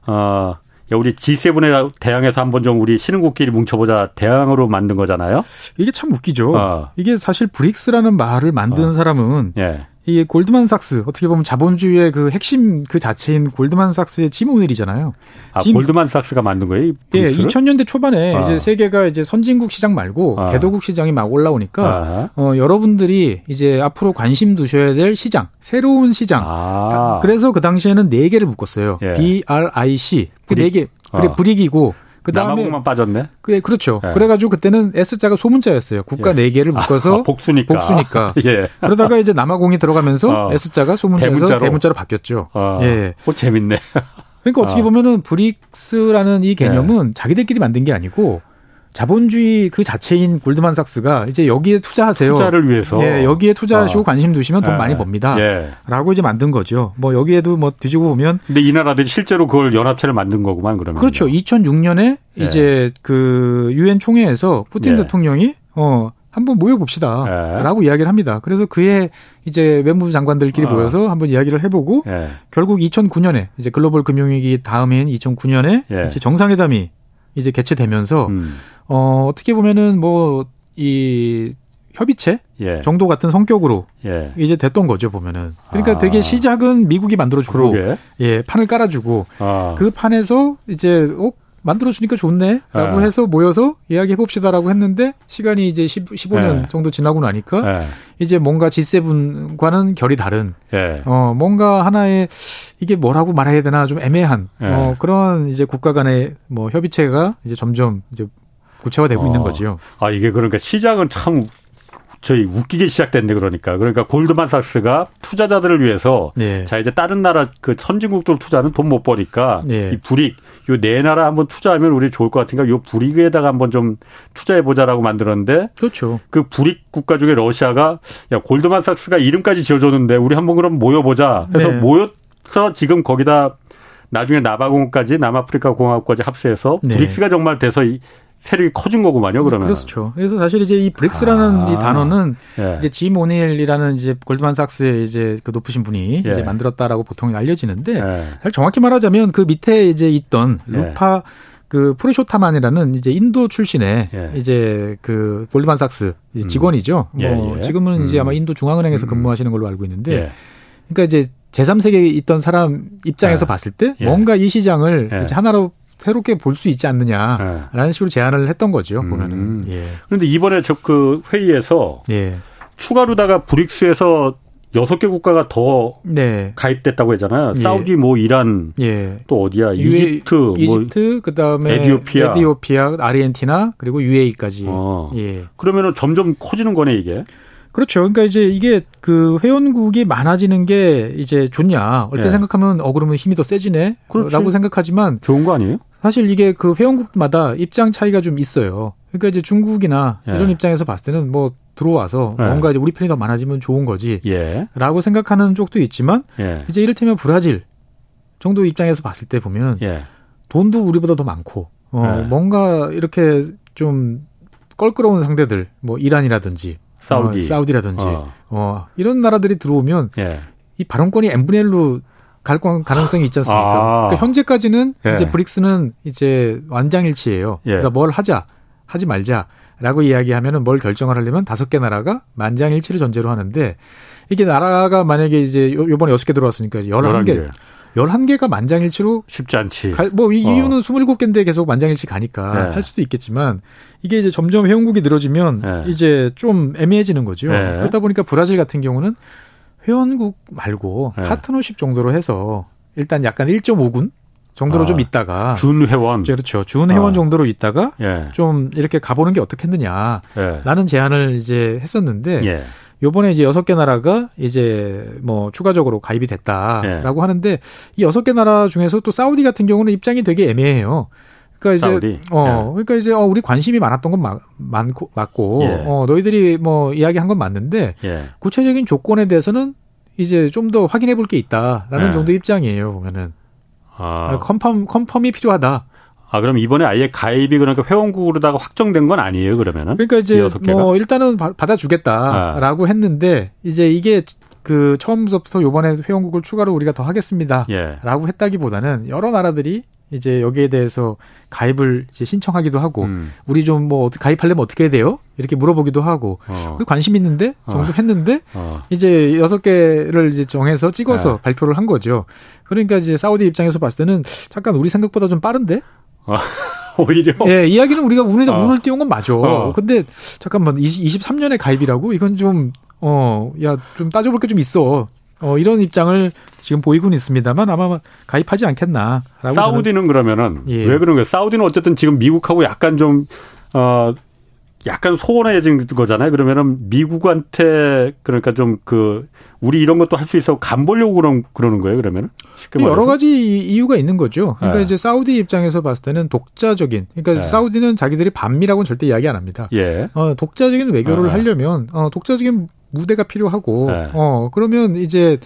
어 야, 우리 G7에 대항해서 한번 좀 우리 신흥국끼리 뭉쳐보자 대항으로 만든 거잖아요. 이게 참 웃기죠. 어. 이게 사실 브릭스라는 말을 만든 어. 사람은 예. 이 골드만삭스 어떻게 보면 자본주의의 그 핵심 그 자체인 골드만삭스의 짐 오닐이잖아요. 아, 짐, 골드만삭스가 만든 거예요? 예, 2000년대 초반에 아. 이제 세계가 이제 선진국 시장 말고 아. 개도국 시장이 막 올라오니까 어, 여러분들이 이제 앞으로 관심 두셔야 될 시장, 새로운 시장. 아. 그래서 그 당시에는 네 개를 묶었어요. 예. B R I C 그 네 개. 그래 어. 불이익이고 그 다음에 만 빠졌네. 그래 그렇죠. 네. 그래가지고 그때는 S자가 소문자였어요. 국가 네 예. 개를 묶어서 아, 복수니까. 복수니까. 예. 그러다가 이제 남아공이 들어가면서 어. S자가 소문자에서 대문자로, 대문자로 바뀌었죠. 어. 예. 오 재밌네. 그러니까 어떻게 어. 보면은 브릭스라는 이 개념은 예. 자기들끼리 만든 게 아니고 자본주의 그 자체인 골드만삭스가 이제 여기에 투자하세요. 투자를 위해서. 예, 여기에 투자하시고 어. 관심 두시면 돈 예. 많이 법니다. 예. 라고 이제 만든 거죠. 뭐 여기에도 뭐 뒤지고 보면. 근데 이 나라들이 실제로 그걸 연합체를 만든 거구만 그러면. 그렇죠. 2006년에 예. 이제 그 유엔 총회에서 푸틴 예. 대통령이 어 한번 모여봅시다. 예. 라고 이야기를 합니다. 그래서 그의 이제 외무부 장관들끼리 어. 모여서 한번 이야기를 해보고 예. 결국 2009년에 이제 글로벌 금융위기 다음인 2009년에 예. 이제 정상회담이 이제 개최되면서 음. 어 어떻게 보면은 뭐 이 협의체 예. 정도 같은 성격으로 예. 이제 됐던 거죠 보면은 그러니까 아. 되게 시작은 미국이 만들어주고 그러게. 예 판을 깔아주고 아. 그 판에서 이제 어 만들어주니까 좋네라고 예. 해서 모여서 이야기 해 봅시다라고 했는데 시간이 이제 10, 15년 예. 정도 지나고 나니까 예. 이제 뭔가 G7과는 결이 다른 예. 어 뭔가 하나의 이게 뭐라고 말해야 되나 좀 애매한 예. 어 그런 이제 국가 간의 뭐 협의체가 이제 점점 이제 구체화되고 어. 있는 거지요. 아 이게 그러니까 시작은 참 저희 웃기게 시작됐네 그러니까 그러니까 골드만삭스가 투자자들을 위해서 네. 자 이제 다른 나라 그 선진국들 투자는 돈 못 버니까 네. 이 불익 요네 나라 한번 투자하면 우리 좋을 것 같으니까 요 불익에다가 한번 좀 투자해 보자라고 만들었는데 그렇죠. 그 불익 국가 중에 러시아가 야 골드만삭스가 이름까지 지어줬는데 우리 한번 그럼 모여보자 해서 네. 모여서 지금 거기다 나중에 나바공까지 남아프리카 공화국까지 합세해서 네. 브릭스가 정말 돼서 세력이 커진 거구만요, 그러면. 그렇죠. 그래서 사실 이제 이 브릭스라는 아. 이 단어는 예. 이제 짐 오닐이라는 이제 골드만삭스의 이제 그 높으신 분이 예. 이제 만들었다라고 보통 알려지는데 예. 사실 정확히 말하자면 그 밑에 이제 있던 예. 루파 그 프리쇼타만이라는 이제 인도 출신의 예. 이제 그 골드만삭스 음. 직원이죠. 음. 뭐 지금은 음. 이제 아마 인도 중앙은행에서 음. 근무하시는 걸로 알고 있는데 그러니까 이제 제3세계에 있던 사람 입장에서 봤을 때 뭔가 이 시장을 이제 하나로 새롭게 볼 수 있지 않느냐라는 네. 식으로 제안을 했던 거죠. 음. 보면은. 예. 그런데 이번에 저 그 회의에서 예. 추가로다가 브릭스에서 여섯 개 국가가 더 네. 가입됐다고 했잖아요. 예. 사우디, 뭐 이란, 예. 또 어디야? 이집트, 뭐 이집트, 그다음에 에디오피아, 에디오피아, 아르헨티나 그리고 UAE까지. 어. 예. 그러면은 점점 커지는 거네 이게. 그렇죠. 그러니까 이제 이게 그 회원국이 많아지는 게 이제 좋냐. 얼핏 예. 생각하면 어 그러면 힘이 더 세지네. 그렇지. 라고 생각하지만 좋은 거 아니에요? 사실 이게 그 회원국마다 입장 차이가 좀 있어요. 그러니까 이제 중국이나 예. 이런 입장에서 봤을 때는 뭐 들어와서 예. 뭔가 이제 우리 편이 더 많아지면 좋은 거지. 예. 라고 생각하는 쪽도 있지만 예. 이제 이를테면 브라질 정도 입장에서 봤을 때 보면 예. 돈도 우리보다 더 많고 어 뭔가 이렇게 좀 껄끄러운 상대들 뭐 이란이라든지 사우디, 어, 사우디라든지 어. 어. 이런 나라들이 들어오면 이 발언권이 n분의 1로 갈 가능성이 있지 않습니까? 아. 그러니까 현재까지는 예. 이제 브릭스는 이제 완장일치예요. 예. 그러니까 뭘 하자, 하지 말자라고 이야기하면은 뭘 결정을 하려면 다섯 개 나라가 만장일치를 전제로 하는데 이게 나라가 만약에 이제 요번에 여섯 개 들어왔으니까 열한 개 11개가 만장일치로 쉽지 않지. 갈, 뭐, 이 어. 이유는 27개인데 계속 만장일치 가니까 네. 할 수도 있겠지만 이게 이제 점점 회원국이 늘어지면 네. 이제 좀 애매해지는 거죠. 네. 그러다 보니까 브라질 같은 경우는 회원국 말고 네. 파트너십 정도로 해서 일단 약간 1.5군 정도로 아, 좀 있다가 준 회원 그렇죠 준 회원 아. 정도로 있다가 예. 좀 이렇게 가보는 게 어떻겠느냐라는 예. 제안을 이제 했었는데 예. 요번에 이제 여섯 개 나라가 이제 뭐 추가적으로 가입이 됐다라고 예. 하는데 이 여섯 개 나라 중에서 또 사우디 같은 경우는 입장이 되게 애매해요. 그러니까 이제 사우디. 어 예. 그러니까 이제 어 우리 관심이 많았던 건 마, 많고 맞고 예. 어 너희들이 뭐 이야기한 건 맞는데 예. 구체적인 조건에 대해서는 이제 좀 더 확인해 볼 게 있다라는 예. 정도 입장이에요 보면은 아. 컨펌 컨펌이 필요하다. 아 그럼 이번에 아예 가입이 그러니까 회원국으로다가 확정된 건 아니에요 그러면은? 그러니까 이제 뭐 일단은 받아주겠다라고 아. 했는데 이제 이게 그 처음부터 요번에 회원국을 추가로 우리가 더 하겠습니다라고 예. 했다기보다는 여러 나라들이 이제 여기에 대해서 가입을 이제 신청하기도 하고 음. 우리 좀 뭐 가입하려면 어떻게 해야 돼요? 이렇게 물어보기도 하고 어. 관심 있는데 정도 어. 했는데 어. 이제 여섯 개를 이제 정해서 찍어서 네. 발표를 한 거죠. 그러니까 이제 사우디 입장에서 봤을 때는 잠깐 우리 생각보다 좀 빠른데 어. 오히려. 예, 이야기는 우리가 운을, 어. 운을 띄운 건 맞아. 어. 근데 잠깐만 20, 23년에 가입이라고 이건 좀 어, 야, 좀 따져볼 게 좀 있어. 어, 이런 입장을 지금 보이고는 있습니다만 아마 가입하지 않겠나. 사우디는 그러면은 예. 왜 그런 거예요? 사우디는 어쨌든 지금 미국하고 약간 좀, 어, 약간 소원해진 거잖아요. 그러면은 미국한테 그러니까 좀 그 우리 이런 것도 할 수 있어 간 보려고 그런 그러는 거예요. 그러면은 여러 가지 이유가 있는 거죠. 그러니까 네. 이제 사우디 입장에서 봤을 때는 독자적인 그러니까 네. 사우디는 자기들이 반미라고는 절대 이야기 안 합니다. 예. 어, 독자적인 외교를 네. 하려면 어, 독자적인 무대가 필요하고 네. 어 그러면 이제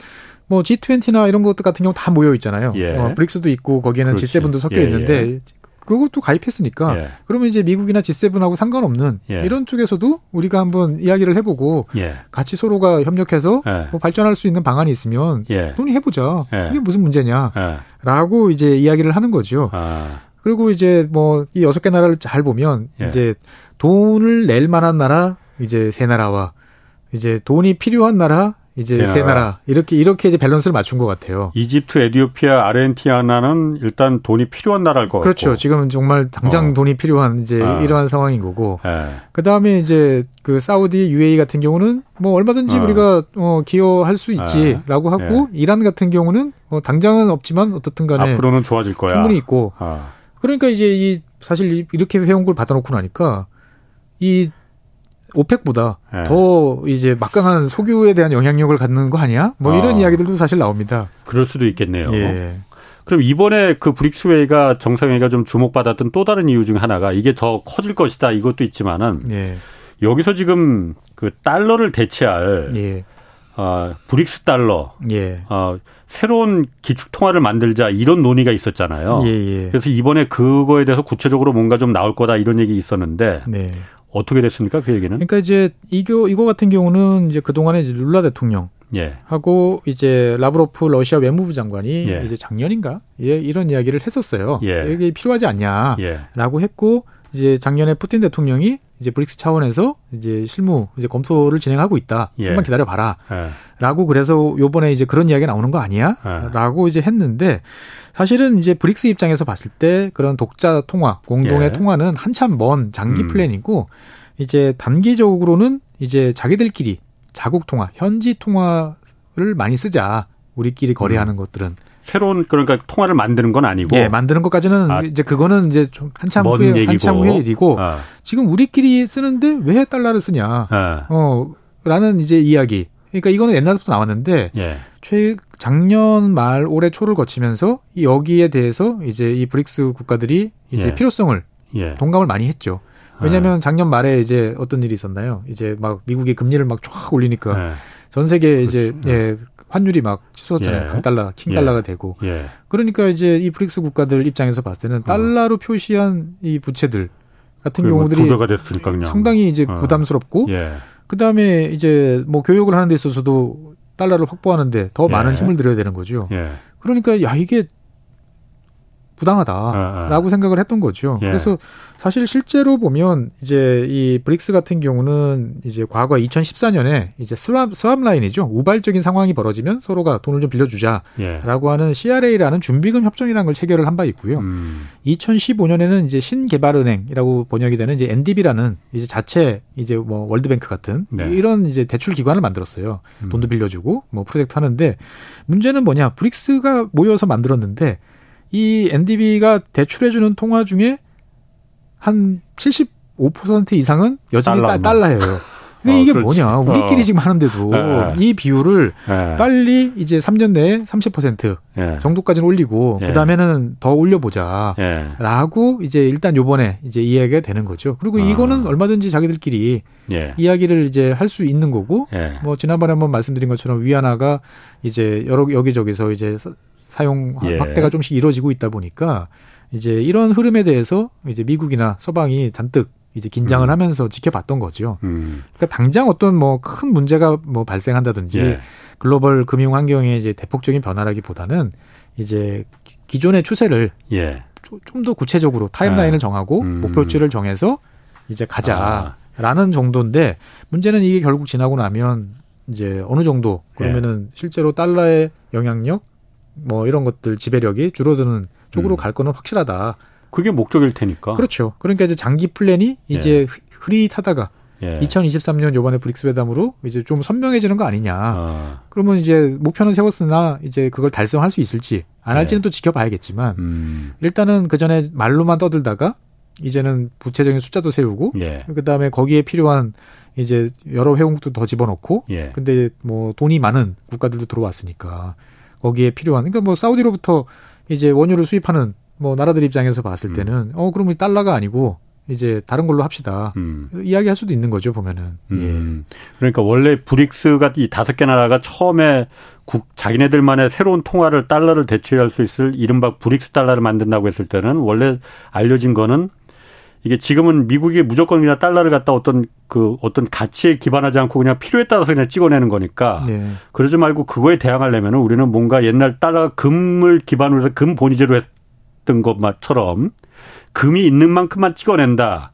뭐 G20나 이런 것들 같은 경우 다 모여 있잖아요. 예. 어, 브릭스도 있고 거기에는 그렇지. G7도 섞여 예, 있는데 예. 그것도 가입했으니까 예. 그러면 이제 미국이나 G7하고 상관없는 예. 이런 쪽에서도 우리가 한번 이야기를 해보고 예. 같이 서로가 협력해서 예. 뭐 발전할 수 있는 방안이 있으면 논의해보자. 이게 무슨 문제냐라고 이제 이야기를 하는 거죠. 아. 그리고 이제 뭐 이 여섯 개 나라를 잘 보면 이제 돈을 낼 만한 나라 이제 세 나라와 이제 돈이 필요한 나라 이제 세 나라 이렇게 이렇게 이제 밸런스를 맞춘 것 같아요. 이집트, 에디오피아, 아르헨티나는 일단 돈이 필요한 나라일 것 그렇죠. 같고. 지금은 정말 당장 어. 돈이 필요한 이제 아. 이러한 상황인 거고. 네. 그 다음에 이제 그 사우디, UAE 같은 경우는 뭐 얼마든지 어. 우리가 어 기여할 수 있지라고 네. 하고 네. 이란 같은 경우는 뭐 당장은 없지만 어떻든 간에 앞으로는 좋아질 거야. 충분히 있고. 아. 그러니까 이제 이 사실 이렇게 회원 걸 받아놓고 나니까 이 오펙보다 네. 더 이제 막강한 석유에 대한 영향력을 갖는 거 아니야? 뭐 이런 아. 이야기들도 사실 나옵니다. 그럴 수도 있겠네요. 예. 그럼 이번에 그 브릭스 회의가 정상회의가 좀 주목받았던 또 다른 이유 중 하나가 이게 더 커질 것이다 이것도 있지만은 예. 여기서 지금 그 달러를 대체할 예. 어, 브릭스 달러, 예. 어, 새로운 기축 통화를 만들자 이런 논의가 있었잖아요. 예, 예. 그래서 이번에 그거에 대해서 구체적으로 뭔가 좀 나올 거다 이런 얘기 있었는데 네. 어떻게 됐습니까? 그 얘기는? 그러니까 이제 이거 이거 같은 경우는 이제 그 동안에 이제 룰라 대통령 예. 하고 이제 라브로프 러시아 외무부 장관이 예. 이제 작년인가 예, 이런 이야기를 했었어요. 예. 이게 필요하지 않냐라고 예. 했고 이제 작년에 푸틴 대통령이 이제 브릭스 차원에서 이제 실무 이제 검토를 진행하고 있다. 예. 좀만 기다려 봐라. 예. 라고 그래서 요번에 이제 그런 이야기가 나오는 거 아니야? 예. 라고 이제 했는데 사실은 이제 브릭스 입장에서 봤을 때 그런 독자 통화, 공동의 예. 통화는 한참 먼 장기 음. 플랜이고 이제 단기적으로는 이제 자기들끼리 자국 통화, 현지 통화를 많이 쓰자. 우리끼리 거래하는 음. 것들은 새로운 그러니까 통화를 만드는 건 아니고 예, 만드는 것까지는 아, 이제 그거는 이제 좀 한참 후에 얘기고. 한참 후에 일이고 아. 지금 우리끼리 쓰는데 왜 달러를 쓰냐? 아. 어 라는 이제 이야기. 그러니까 이거는 옛날부터 나왔는데 예. 최 작년 말 올해 초를 거치면서 여기에 대해서 이제 이 브릭스 국가들이 이제 예. 필요성을 예. 동감을 많이 했죠. 왜냐하면 예. 작년 말에 이제 어떤 일이 있었나요? 이제 막 미국이 금리를 막 쫙 올리니까 예. 전 세계 이제 그렇죠. 예 환율이 막 치솟잖아요. 예. 강달러, 킹달러가 예. 되고. 예. 그러니까 이제 이 브릭스 국가들 입장에서 봤을 때는 어. 달러로 표시한 이 부채들 같은 경우들이 상당히 이제 어. 부담스럽고 예. 그다음에 이제 뭐 교육을 하는 데 있어서도 달러를 확보하는데 더 많은 예. 힘을 들여야 되는 거죠. 예. 그러니까 야 이게 부당하다라고 아, 아. 생각을 했던 거죠. 예. 그래서 사실 실제로 보면 이제 이 브릭스 같은 경우는 이제 과거 2014년에 이제 스왑, 스왑 라인이죠. 우발적인 상황이 벌어지면 서로가 돈을 좀 빌려주자라고 예. 하는 CRA라는 준비금 협정이라는 걸 체결을 한 바 있고요. 음. 2015년에는 이제 신개발은행이라고 번역이 되는 이제 NDB라는 이제 자체 이제 뭐 월드뱅크 같은 네. 이런 이제 대출 기관을 만들었어요. 음. 돈도 빌려주고 뭐 프로젝트 하는데 문제는 뭐냐? 브릭스가 모여서 만들었는데 이 NDB가 대출해주는 통화 중에 한 75% 이상은 여전히 달러, 달러예요. 근데 어, 이게 그렇지. 뭐냐? 우리끼리 어. 지금 하는데도 네. 이 비율을 네. 빨리 이제 3년 내에 30% 네. 정도까지는 올리고 그 다음에는 더 올려보자 라고 이제 일단 요번에 이제 이야기가 되는 거죠. 그리고 어. 이거는 얼마든지 자기들끼리 이야기를 이제 할 수 있는 거고 뭐 지난번에 한번 말씀드린 것처럼 위안화가 이제 여러 여기저기서 이제 사용 예. 확대가 좀씩 이루어지고 있다 보니까 이제 이런 흐름에 대해서 이제 미국이나 서방이 잔뜩 이제 긴장을 음. 하면서 지켜봤던 거죠. 음. 그러니까 당장 어떤 뭐 큰 문제가 뭐 발생한다든지 예. 글로벌 금융 환경에 이제 대폭적인 변화라기보다는 이제 기존의 추세를 예. 좀더 구체적으로 타임라인을 네. 정하고 음. 목표치를 정해서 이제 가자라는 아. 정도인데 문제는 이게 결국 지나고 나면 이제 어느 정도 그러면은 예. 실제로 달러의 영향력 뭐 이런 것들 지배력이 줄어드는 쪽으로 음. 갈 거는 확실하다. 그게 목적일 테니까. 그렇죠. 그러니까 이제 장기 플랜이 이제 예. 흐릿하다가 예. 2023년 요번에 브릭스 회담으로 이제 좀 선명해지는 거 아니냐. 아. 그러면 이제 목표는 세웠으나 이제 그걸 달성할 수 있을지 안 할지는 예. 또 지켜봐야겠지만 음. 일단은 그 전에 말로만 떠들다가 이제는 구체적인 숫자도 세우고 예. 그다음에 거기에 필요한 이제 여러 회원국도 더 집어넣고 예. 근데 뭐 돈이 많은 국가들도 들어왔으니까 거기에 필요한 그러니까 뭐 사우디로부터 이제 원유를 수입하는 뭐 나라들 입장에서 봤을 음. 때는 음. 어 그러면 달러가 아니고 이제 다른 걸로 합시다. 음. 이야기할 수도 있는 거죠 보면은. 음. 예. 그러니까 원래 브릭스가 이 다섯 개 나라가 처음에 국 자기네들만의 새로운 통화를 달러를 대체할 수 있을 이른바 브릭스 달러를 만든다고 했을 때는 원래 알려진 거는 이게 지금은 미국이 무조건 그냥 달러를 갖다 어떤 그 어떤 가치에 기반하지 않고 그냥 필요에 따라서 그냥 찍어내는 거니까 네. 그러지 말고 그거에 대항하려면 우리는 뭔가 옛날 달러 금을 기반으로 해서 금 본위제로 했던 것처럼 금이 있는 만큼만 찍어낸다.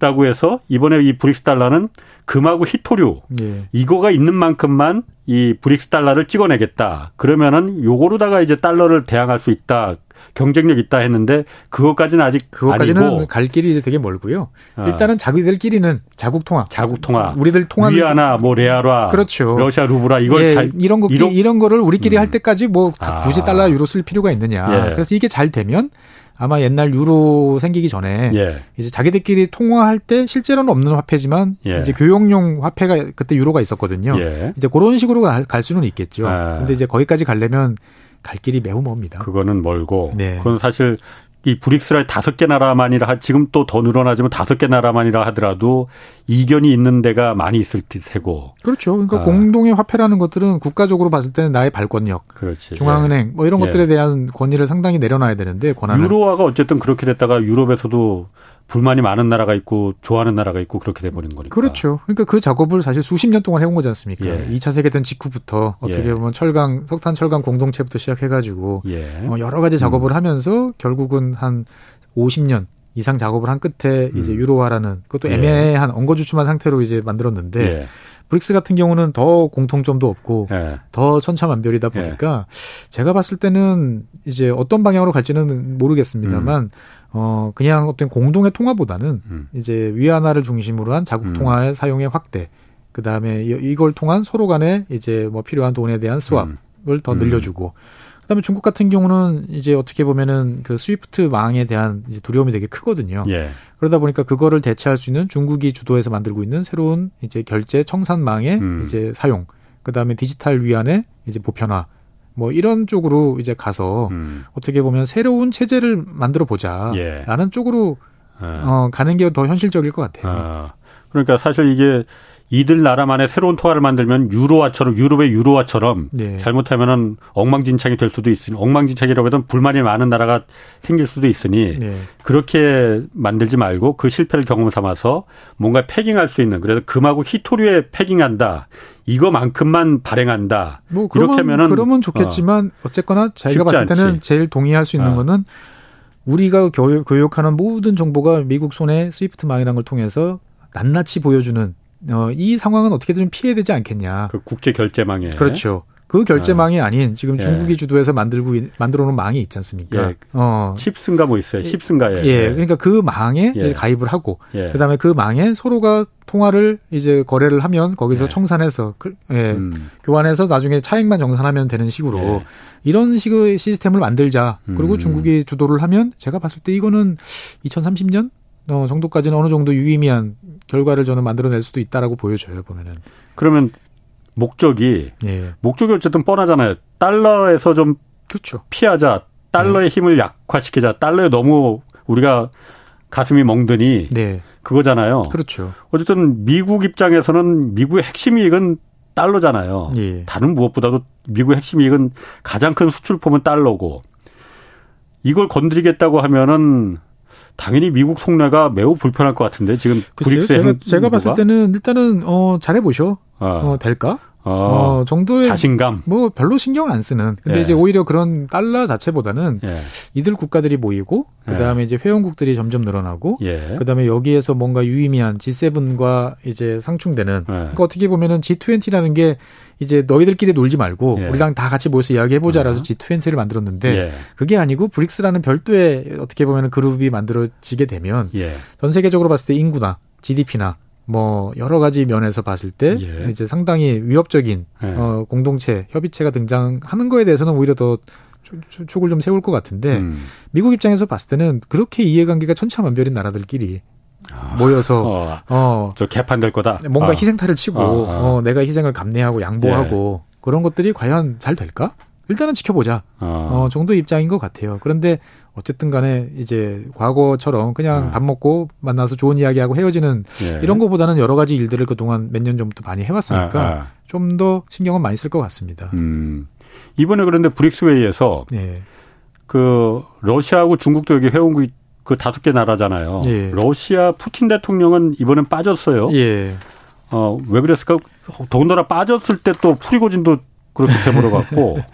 라고 해서 이번에 이 브릭스 달러는 금하고 희토류 네. 이거가 있는 만큼만 이 브릭스 달러를 찍어내겠다. 그러면은 요거로다가 이제 달러를 대항할 수 있다. 경쟁력 있다 했는데 그것까지는 아직 그것까지는 아니고. 갈 길이 이제 되게 멀고요. 어. 일단은 자기들끼리는 자국 통화, 자국 통화, 우리들 통화 위아나 뭐 레아라, 그렇죠. 러시아 루브라 이걸 예, 잘 이런 거 이런, 이런 거를 우리끼리 음. 할 때까지 뭐 아. 굳이 달러 유로 쓸 필요가 있느냐. 예. 그래서 이게 잘 되면 아마 옛날 유로 생기기 전에 예. 이제 자기들끼리 통화할 때 실제로는 없는 화폐지만 예. 이제 교역용 화폐가 그때 유로가 있었거든요. 예. 이제 그런 식으로 갈 수는 있겠죠. 아. 근데 이제 거기까지 가려면 갈 길이 매우 멉니다. 그거는 멀고 네. 그건 사실 이 브릭스라 다섯 개 나라만이라 지금 또 더 늘어나지만 다섯 개 나라만이라 하더라도 이견이 있는 데가 많이 있을 테고. 그렇죠. 그러니까 아. 공동의 화폐라는 것들은 국가적으로 봤을 때는 나의 발권력, 그렇지. 중앙은행 뭐 이런 예. 것들에 대한 권위를 상당히 내려놔야 되는데 권한을 유로화가 어쨌든 그렇게 됐다가 유럽에서도 불만이 많은 나라가 있고 좋아하는 나라가 있고 그렇게 돼버린 거니까. 그렇죠. 그러니까 그 작업을 사실 수십 년 동안 해온 거지 않습니까? 예. 2차 세계대전 직후부터 어떻게 예. 보면 철강, 석탄 철강 공동체부터 시작해가지고 예. 어, 여러 가지 작업을 음. 하면서 결국은 한 50년 이상 작업을 한 끝에 음. 이제 유로화라는 그것도 예. 애매한 엉거주춤한 상태로 이제 만들었는데 예. 브릭스 같은 경우는 더 공통점도 없고 예. 더 천차만별이다 보니까 제가 봤을 때는 이제 어떤 방향으로 갈지는 모르겠습니다만 음. 어 그냥 어떤 공동의 통화보다는 음. 이제 위안화를 중심으로 한 자국 음. 통화의 음. 사용의 확대 그 다음에 이걸 통한 서로 간에 이제 뭐 필요한 돈에 대한 스왑을 음. 더 음. 늘려주고 그 다음에 중국 같은 경우는 이제 어떻게 보면은 그 스위프트 망에 대한 이제 두려움이 되게 크거든요. 예. 그러다 보니까 그거를 대체할 수 있는 중국이 주도해서 만들고 있는 새로운 이제 결제 청산망의 음. 이제 사용, 그 다음에 디지털 위안의 이제 보편화 뭐 이런 쪽으로 이제 가서 음. 어떻게 보면 새로운 체제를 만들어 보자라는 예. 쪽으로 아. 어, 가는 게 더 현실적일 것 같아요. 아. 그러니까 사실 이게 이들 나라만의 새로운 통화를 만들면 유로화처럼 유럽의 유로화처럼 네. 잘못하면은 엉망진창이 될 수도 있으니 엉망진창이라고 해도 불만이 많은 나라가 생길 수도 있으니 네. 그렇게 만들지 말고 그 실패를 경험 삼아서 뭔가 패깅할 수 있는 그래서 금하고 히토류에 패깅한다. 이거만큼만 발행한다. 뭐 그러면, 이렇게 하면은 그러면 좋겠지만 어. 쨌거나 자기가 봤을 때는 않지. 제일 동의할 수 있는 어. 거는 우리가 교육, 교육하는 모든 정보가 미국 손에 스위프트 망이라는 걸 통해서 낱낱이 보여주는 어, 이 상황은 어떻게든 피해야 되지 않겠냐. 그 국제 결제망에. 그렇죠. 그 결제망이 아. 닌 지금 예. 중국이 주도해서 만들고 만들어 놓은 망이 있지 않습니까? 예. 어. 칩스인가 뭐 있어요. 칩스인가에. 예. 예. 그러니까 그 망에 예. 가입을 하고 예. 그다음에 그 망에 서로가 통화를 이제 거래를 하면 거기서 예. 청산해서 그, 예. 음. 교환해서 나중에 차익만 정산하면 되는 식으로 이런 식의 시스템을 만들자. 그리고 음. 중국이 주도를 하면 제가 봤을 때 이거는 2030년 어, 정도까지는 어느 정도 유의미한 결과를 저는 만들어낼 수도 있다라고 보여져요 보면은. 그러면 목적이 예. 목적이 어쨌든 뻔하잖아요. 달러에서 좀 그렇죠. 피하자. 달러의 네. 힘을 약화시키자. 달러에 너무 우리가 가슴이 멍드니 네. 그거잖아요. 그렇죠. 어쨌든 미국 입장에서는 미국의 핵심 이익은 달러잖아요. 예. 다른 무엇보다도 미국의 핵심 이익은 가장 큰 수출품은 달러고 이걸 건드리겠다고 하면은 당연히 미국 속내가 매우 불편할 것 같은데 지금 글쎄요, 제가, 제가 봤을 때는 일단은 어 잘해 보셔. 아. 어 될까? 어, 어, 정도의 자신감 뭐 별로 신경 안 쓰는. 근데 예. 이제 오히려 그런 달러 자체보다는 예. 이들 국가들이 모이고 그다음에 예. 이제 회원국들이 점점 늘어나고 예. 그다음에 여기에서 뭔가 유의미한 G7과 이제 상충되는 예. 그러니까 어떻게 보면은 G20라는 게 이제 너희들끼리 놀지 말고 예. 우리랑 다 같이 모여서 이야기해 보자라서 어. G20를 만들었는데 예. 그게 아니고 브릭스라는 별도의 어떻게 보면 그룹이 만들어지게 되면 예. 전 세계적으로 봤을 때 인구나 GDP나 뭐 여러 가지 면에서 봤을 때 예. 이제 상당히 위협적인 예. 어 공동체 협의체가 등장하는 거에 대해서는 오히려 더 촉을 좀 세울 것 같은데 음. 미국 입장에서 봤을 때는 그렇게 이해관계가 천차만별인 나라들끼리 아, 모여서 어, 어, 저 개판될 거다. 뭔가 어. 희생타를 치고 어, 어. 어, 내가 희생을 감내하고 양보하고 예. 그런 것들이 과연 잘 될까? 일단은 지켜보자. 어. 어, 정도 입장인 것 같아요. 그런데 어쨌든 간에 이제 과거처럼 그냥 어. 밥 먹고 만나서 좋은 이야기하고 헤어지는 예. 이런 것보다는 여러 가지 일들을 그동안 몇 년 전부터 많이 해왔으니까 아, 아. 좀더 신경은 많이 쓸 것 같습니다. 음. 이번에 그런데 브릭스 회의에서 예. 그 러시아하고 중국도 여기 회원국이 그 다섯 개 나라잖아요. 예. 러시아 푸틴 대통령은 이번엔 빠졌어요. 예. 어, 왜 그랬을까? 더군다나 빠졌을 때 또 프리고진도 그렇게 돼버려 갖고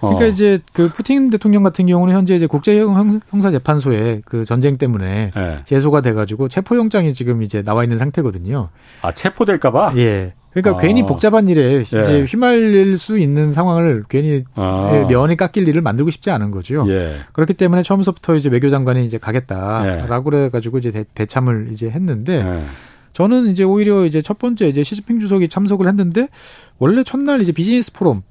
그러니까 어. 이제 그 푸틴 대통령 같은 경우는 현재 이제 국제 형사 재판소에 그 전쟁 때문에 네. 제소가 돼 가지고 체포 영장이 지금 이제 나와 있는 상태거든요. 아 체포될까 봐? 예. 그러니까 아. 괜히 복잡한 일에 예. 이제 휘말릴 수 있는 상황을 괜히 아. 면이 깎일 일을 만들고 싶지 않은 거죠. 예. 그렇기 때문에 처음부터 이제 외교장관이 이제 가겠다라고 예. 그래가지고 이제 대, 참을 이제 했는데. 예. 저는 이제 오히려 이제 첫 번째 이제 시진핑 주석이 참석을 했는데 원래 첫날 이제 비즈니스 포럼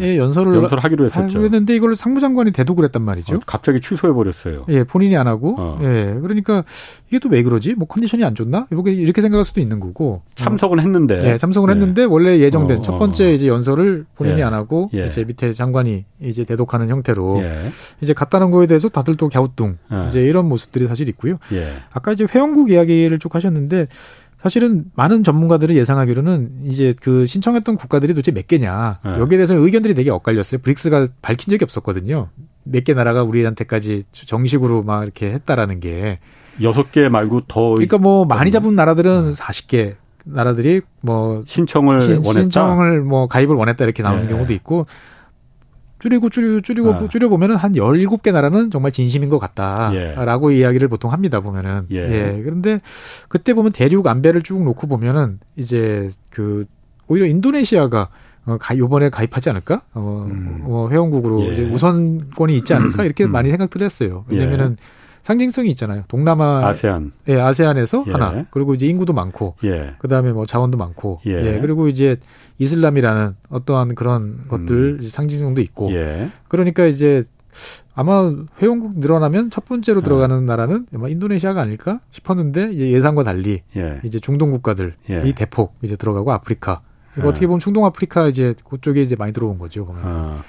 예, 연설을 연설하기로 했었죠. 했는데 이걸 상무장관이 대독을 했단 말이죠. 어, 갑자기 취소해 버렸어요. 예, 본인이 안 하고. 어. 예, 그러니까 이게 또 왜 그러지? 뭐 컨디션이 안 좋나? 이렇게 이렇게 생각할 수도 있는 거고. 참석은 했는데. 예, 참석은 예. 했는데 원래 예정된 어, 첫 번째 어. 이제 연설을 본인이 예. 안 하고 예. 이제 밑에 장관이 이제 대독하는 형태로 예. 이제 갔다는 거에 대해서 다들 또 갸우뚱 예. 이제 이런 모습들이 사실 있고요. 아까 이제 회원국 이야기를 쭉 하셨는데 사실은 많은 전문가들이 예상하기로는 이제 그 신청했던 국가들이 도대체 몇 개냐 네. 여기에 대해서 의견들이 되게 엇갈렸어요. 브릭스가 밝힌 적이 없었거든요. 몇 개 나라가 우리한테까지 정식으로 막 이렇게 했다라는 게 여섯 개 말고 더 그러니까 뭐 많이 잡은 나라들은 40개 나라들이 뭐 신청을 신, 원했다. 신청을 뭐 가입을 원했다 이렇게 나오는 네. 경우도 있고 줄이고 줄이고 줄이고 아. 줄여 보면은 한 17개 나라는 정말 진심인 것 같다라고 예. 이야기를 보통 합니다 보면은 예. 예. 그런데 그때 보면 대륙 안배를 쭉 놓고 보면은 이제 그 오히려 인도네시아가 어, 가, 요번에 가입하지 않을까? 어, 음. 어 회원국으로 예. 이제 우선권이 있지 않을까? 이렇게 음. 많이 생각들 했어요. 왜냐면은 예. 상징성이 있잖아요. 동남아 아세안. 예, 아세안에서 예. 하나. 그리고 이제 인구도 많고 예. 그다음에 뭐 자원도 많고 예. 예. 그리고 이제 이슬람이라는 어떠한 그런 것들 음. 상징성도 있고. 예. 그러니까 이제 아마 회원국 늘어나면 첫 번째로 예. 들어가는 나라는 아마 인도네시아가 아닐까 싶었는데 이제 예상과 달리 예. 이제 중동 국가들이 예. 대폭 이제 들어가고 아프리카. 이거 어떻게 보면 중동 아프리카 이제 그쪽에 이제 많이 들어온 거죠. 보면. 아.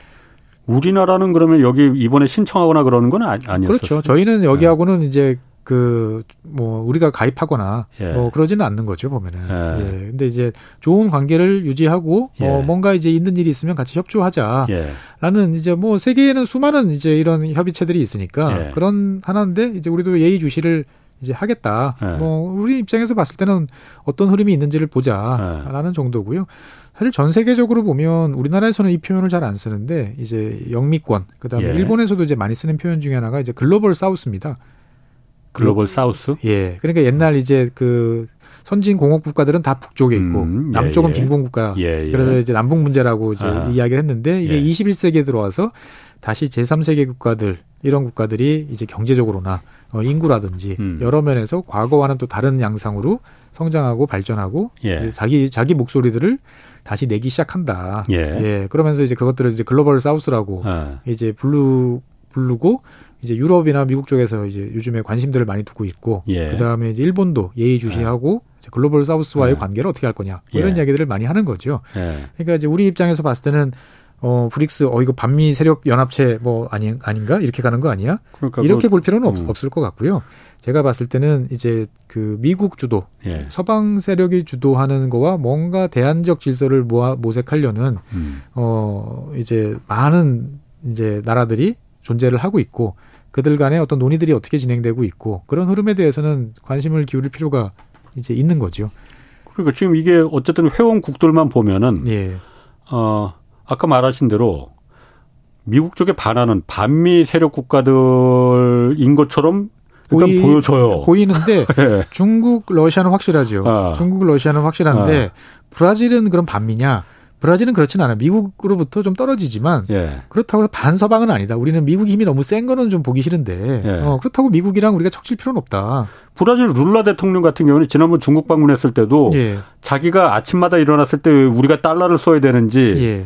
우리나라는 그러면 여기 이번에 신청하거나 그러는 건 아니, 아니었어요? 그렇죠. 저희는 여기하고는 네. 이제 그 뭐 우리가 가입하거나 예. 뭐 그러지는 않는 거죠 보면은. 예. 예. 근데 이제 좋은 관계를 유지하고 뭐 예. 뭔가 이제 있는 일이 있으면 같이 협조하자라는 예. 이제 뭐 세계에는 수많은 이제 이런 협의체들이 있으니까 예. 그런 하나인데 이제 우리도 예의 주시를 이제 하겠다. 뭐 우리 입장에서 봤을 때는 어떤 흐름이 있는지를 보자라는 정도고요. 사실 전 세계적으로 보면 우리나라에서는 이 표현을 잘 안 쓰는데 이제 영미권 그다음에 예. 일본에서도 이제 많이 쓰는 표현 중에 하나가 이제 글로벌 사우스입니다. 글로벌 사우스? 예. 그러니까 옛날 이제 그 선진 공업 국가들은 다 북쪽에 있고 음, 예, 남쪽은 예. 빈곤 국가. 예, 예, 그래서 이제 남북 문제라고 이제 아. 이야기를 했는데 이게 21세기에 예. 들어와서 다시 제3세계 국가들 이런 국가들이 이제 경제적으로나 어, 인구라든지 음. 여러 면에서 과거와는 또 다른 양상으로 성장하고 발전하고 예. 자기 자기 목소리들을 다시 내기 시작한다. 예. 예. 그러면서 이제 그것들을 이제 글로벌 사우스라고 아. 이제 부르 부르고 이제 유럽이나 미국 쪽에서 이제 요즘에 관심들을 많이 두고 있고 예. 그다음에 이제 일본도 예의주시하고 예. 글로벌 사우스와의 예. 관계를 어떻게 할 거냐 뭐 이런 예. 이야기들을 많이 하는 거죠. 예. 그러니까 이제 우리 입장에서 봤을 때는 어 브릭스 어 이거 반미 세력 연합체 뭐 아니 아닌가 이렇게 가는 거 아니야? 그러니까 이렇게 볼 필요는 음. 없, 을 것 같고요. 제가 봤을 때는 이제 그 미국 주도 예. 서방 세력이 주도하는 거와 뭔가 대안적 질서를 모아 모색하려는 음. 어 이제 많은 이제 나라들이 존재를 하고 있고 그들 간에 어떤 논의들이 어떻게 진행되고 있고 그런 흐름에 대해서는 관심을 기울일 필요가 이제 있는 거죠. 그러니까 지금 이게 어쨌든 회원국들만 보면은 예. 어 아까 말하신 대로 미국 쪽에 반하는 반미 세력 국가들인 것처럼 일단 보이, 보여져요. 보이는데 네. 중국, 러시아는 확실하죠. 아. 중국, 러시아는 확실한데 아. 브라질은 그럼 반미냐? 브라질은 그렇진 않아요. 미국으로부터 좀 떨어지지만 예. 그렇다고 해서 반서방은 아니다. 우리는 미국 힘이 너무 센 거는 좀 보기 싫은데 예. 어, 그렇다고 미국이랑 우리가 척칠 필요는 없다. 브라질 룰라 대통령 같은 경우는 지난번 중국 방문했을 때도 예. 자기가 아침마다 일어났을 때 우리가 달러를 써야 되는지 예.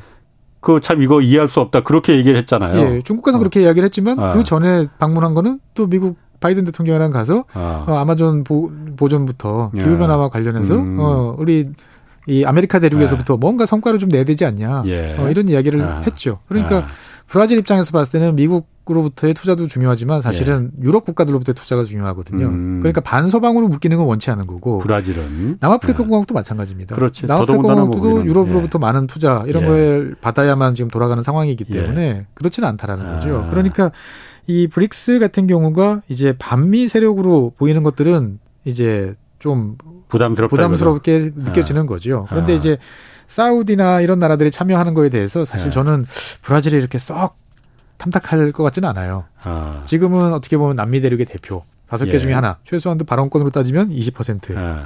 그 참 이거 이해할 수 없다 그렇게 얘기를 했잖아요. 예, 중국에서 어. 그렇게 이야기를 했지만 아. 그 전에 방문한 거는 또 미국 바이든 대통령이랑 가서 아. 어, 아마존 보, 보존부터 예. 기후변화와 관련해서 음. 어, 우리 이 아메리카 대륙에서부터 예. 뭔가 성과를 좀 내야 되지 않냐 예. 어, 이런 이야기를 아. 했죠. 그러니까 아. 브라질 입장에서 봤을 때는 미국으로부터의 투자도 중요하지만 사실은 예. 유럽 국가들로부터의 투자가 중요하거든요. 음. 그러니까 반서방으로 묶이는 건 원치 않은 거고. 브라질은 남아프리카 예. 공화국도 마찬가지입니다. 그렇지. 남아프리카 공화국도 뭐 유럽으로부터 예. 많은 투자 이런 예. 걸 받아야만 지금 돌아가는 상황이기 예. 때문에 그렇지는 않다라는 아. 거죠. 그러니까 이 브릭스 같은 경우가 이제 반미 세력으로 보이는 것들은 이제 좀 부담스럽다 부담스럽게 느껴지는 아. 거죠. 그런데 아. 이제 사우디나 이런 나라들이 참여하는 거에 대해서 사실 네. 저는 브라질이 이렇게 썩 탐탁할 것 같지는 않아요. 아. 지금은 어떻게 보면 남미 대륙의 대표 다섯 개 예. 중에 하나 최소한도 발언권으로 따지면 20% 예.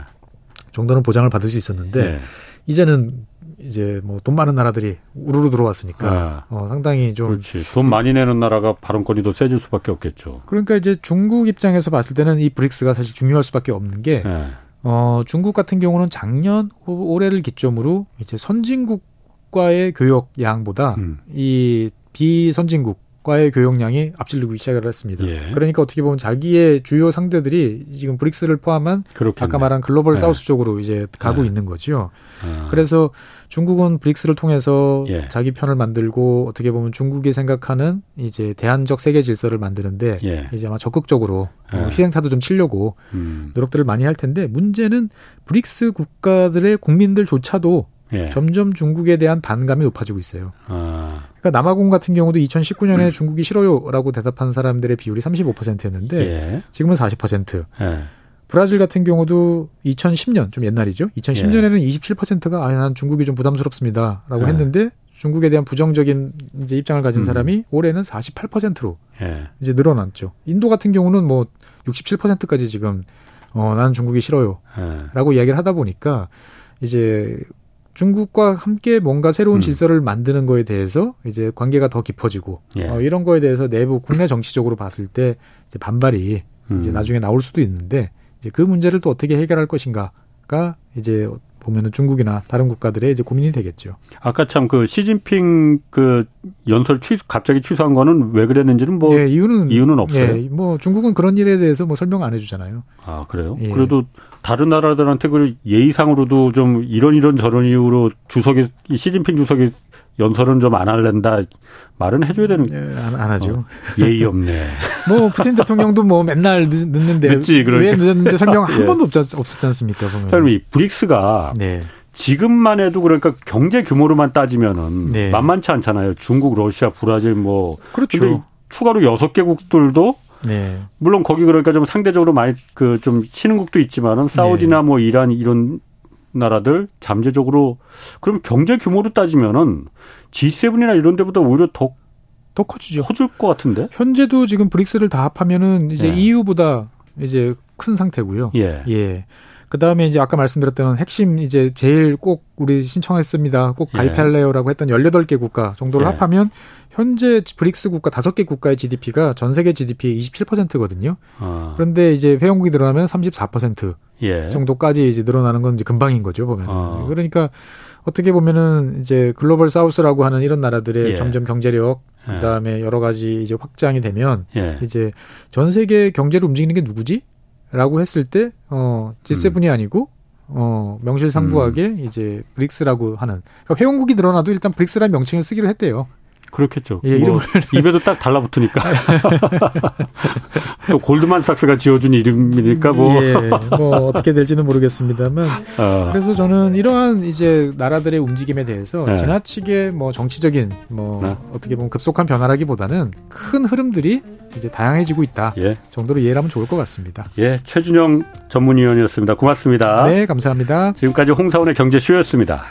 정도는 보장을 받을 수 있었는데 예. 이제는 이제 뭐 돈 많은 나라들이 우르르 들어왔으니까 예. 어, 상당히 좀 그렇지. 돈 많이 내는 나라가 발언권이 더 세질 수밖에 없겠죠. 그러니까 이제 중국 입장에서 봤을 때는 이 브릭스가 사실 중요할 수밖에 없는 게 예. 어, 중국 같은 경우는 작년 올해를 기점으로 이제 선진국과의 교역 양보다 음. 이 비선진국 과의 교역량이 앞질르고 시작을 했습니다. 예. 그러니까 어떻게 보면 자기의 주요 상대들이 지금 브릭스를 포함한 그렇겠네. 아까 말한 글로벌 네. 사우스 쪽으로 이제 가고 네. 있는 거죠. 아. 그래서 중국은 브릭스를 통해서 예. 자기 편을 만들고 어떻게 보면 중국이 생각하는 이제 대안적 세계 질서를 만드는데 예. 이제 아마 적극적으로 예. 어, 희생타도 좀 치려고 음. 노력들을 많이 할 텐데 문제는 브릭스 국가들의 국민들조차도 예. 점점 중국에 대한 반감이 높아지고 있어요. 아. 그러니까 남아공 같은 경우도 2019년에 음. 중국이 싫어요라고 대답한 사람들의 비율이 35%였는데 예. 지금은 40%. 예. 브라질 같은 경우도 2010년 좀 옛날이죠. 2010년에는 예. 27%가 아난 중국이 좀 부담스럽습니다라고 예. 했는데 중국에 대한 부정적인 이제 입장을 가진 음. 사람이 올해는 48%로 예. 이제 늘어났죠. 인도 같은 경우는 뭐 67%까지 지금 어 나는 중국이 싫어요라고 예. 이야기를 하다 보니까 이제 중국과 함께 뭔가 새로운 음. 질서를 만드는 거에 대해서 이제 관계가 더 깊어지고 예. 어, 이런 거에 대해서 내부 국내 정치적으로 봤을 때 이제 반발이 음. 이제 나중에 나올 수도 있는데 이제 그 문제를 또 어떻게 해결할 것인가가 이제 보면은 중국이나 다른 국가들의 이제 고민이 되겠죠. 아까 참 그 시진핑 그 연설 취 갑자기 취소한 거는 왜 그랬는지는 뭐 예, 이유는 이유는 없어요. 예, 뭐 중국은 그런 일에 대해서 뭐 설명 안 해주잖아요. 아 그래요? 예. 그래도 다른 나라들한테 그 예의상으로도 좀 이런 이런 저런 이유로 주석이 시진핑 주석이 연설은 좀 안 할랜다 말은 해줘야 되는 예, 안, 안 하죠. 어, 예의 없네. 뭐 푸틴 대통령도 뭐 맨날 늦, 는데 늦지, 그러니까. 왜 늦었는데 설명 한 예. 번도 없, 없었지 않습니까? 보면. 이 브릭스가 네. 지금만 해도 그러니까 경제 규모로만 따지면은 네. 만만치 않잖아요. 중국, 러시아, 브라질 뭐 그렇죠. 추가로 여섯 개국들도 네. 물론 거기 그러니까 좀 상대적으로 많이 그좀 치는 국도 있지만은 사우디나 네. 뭐 이란 이런 나라들 잠재적으로 그럼 경제 규모로 따지면은 G7이나 이런 데보다 오히려 더더 커지죠. 커질 것 같은데? 현재도 지금 브릭스를 다 합하면은 이제 예. EU보다 이제 큰 상태고요. 예. 예. 그 다음에 이제 아까 말씀드렸던 핵심 이제 제일 꼭 우리 신청했습니다. 꼭 예. 가입할래요라고 했던 18개 국가 정도를 예. 합하면 현재 브릭스 국가 다섯 개 국가의 GDP가 전 세계 GDP의 27%거든요. 아. 그런데 이제 회원국이 늘어나면 34% 예. 정도까지 이제 늘어나는 건 이제 금방인 거죠, 보면. 아. 그러니까 어떻게 보면은 이제 글로벌 사우스라고 하는 이런 나라들의 예. 점점 경제력 예. 그다음에 여러 가지 이제 확장이 되면 예. 이제 전 세계 경제를 움직이는 게 누구지? 라고 했을 때, 어, G7이 음. 아니고, 어, 명실상부하게 음. 이제 브릭스라고 하는. 그러니까 회원국이 늘어나도 일단 브릭스라는 명칭을 쓰기로 했대요. 그렇겠죠. 예, 뭐 입에도 딱 달라붙으니까. 또 골드만삭스가 지어준 이름이니까 뭐. 예, 뭐 어떻게 될지는 모르겠습니다만. 어. 그래서 저는 이러한 이제 나라들의 움직임에 대해서 네. 지나치게 뭐 정치적인 뭐 네. 어떻게 보면 급속한 변화라기보다는 큰 흐름들이 이제 다양해지고 있다. 예. 정도로 이해를 하면 좋을 것 같습니다. 예, 최준영 전문위원이었습니다. 고맙습니다. 네, 감사합니다. 지금까지 홍사원의 경제쇼였습니다.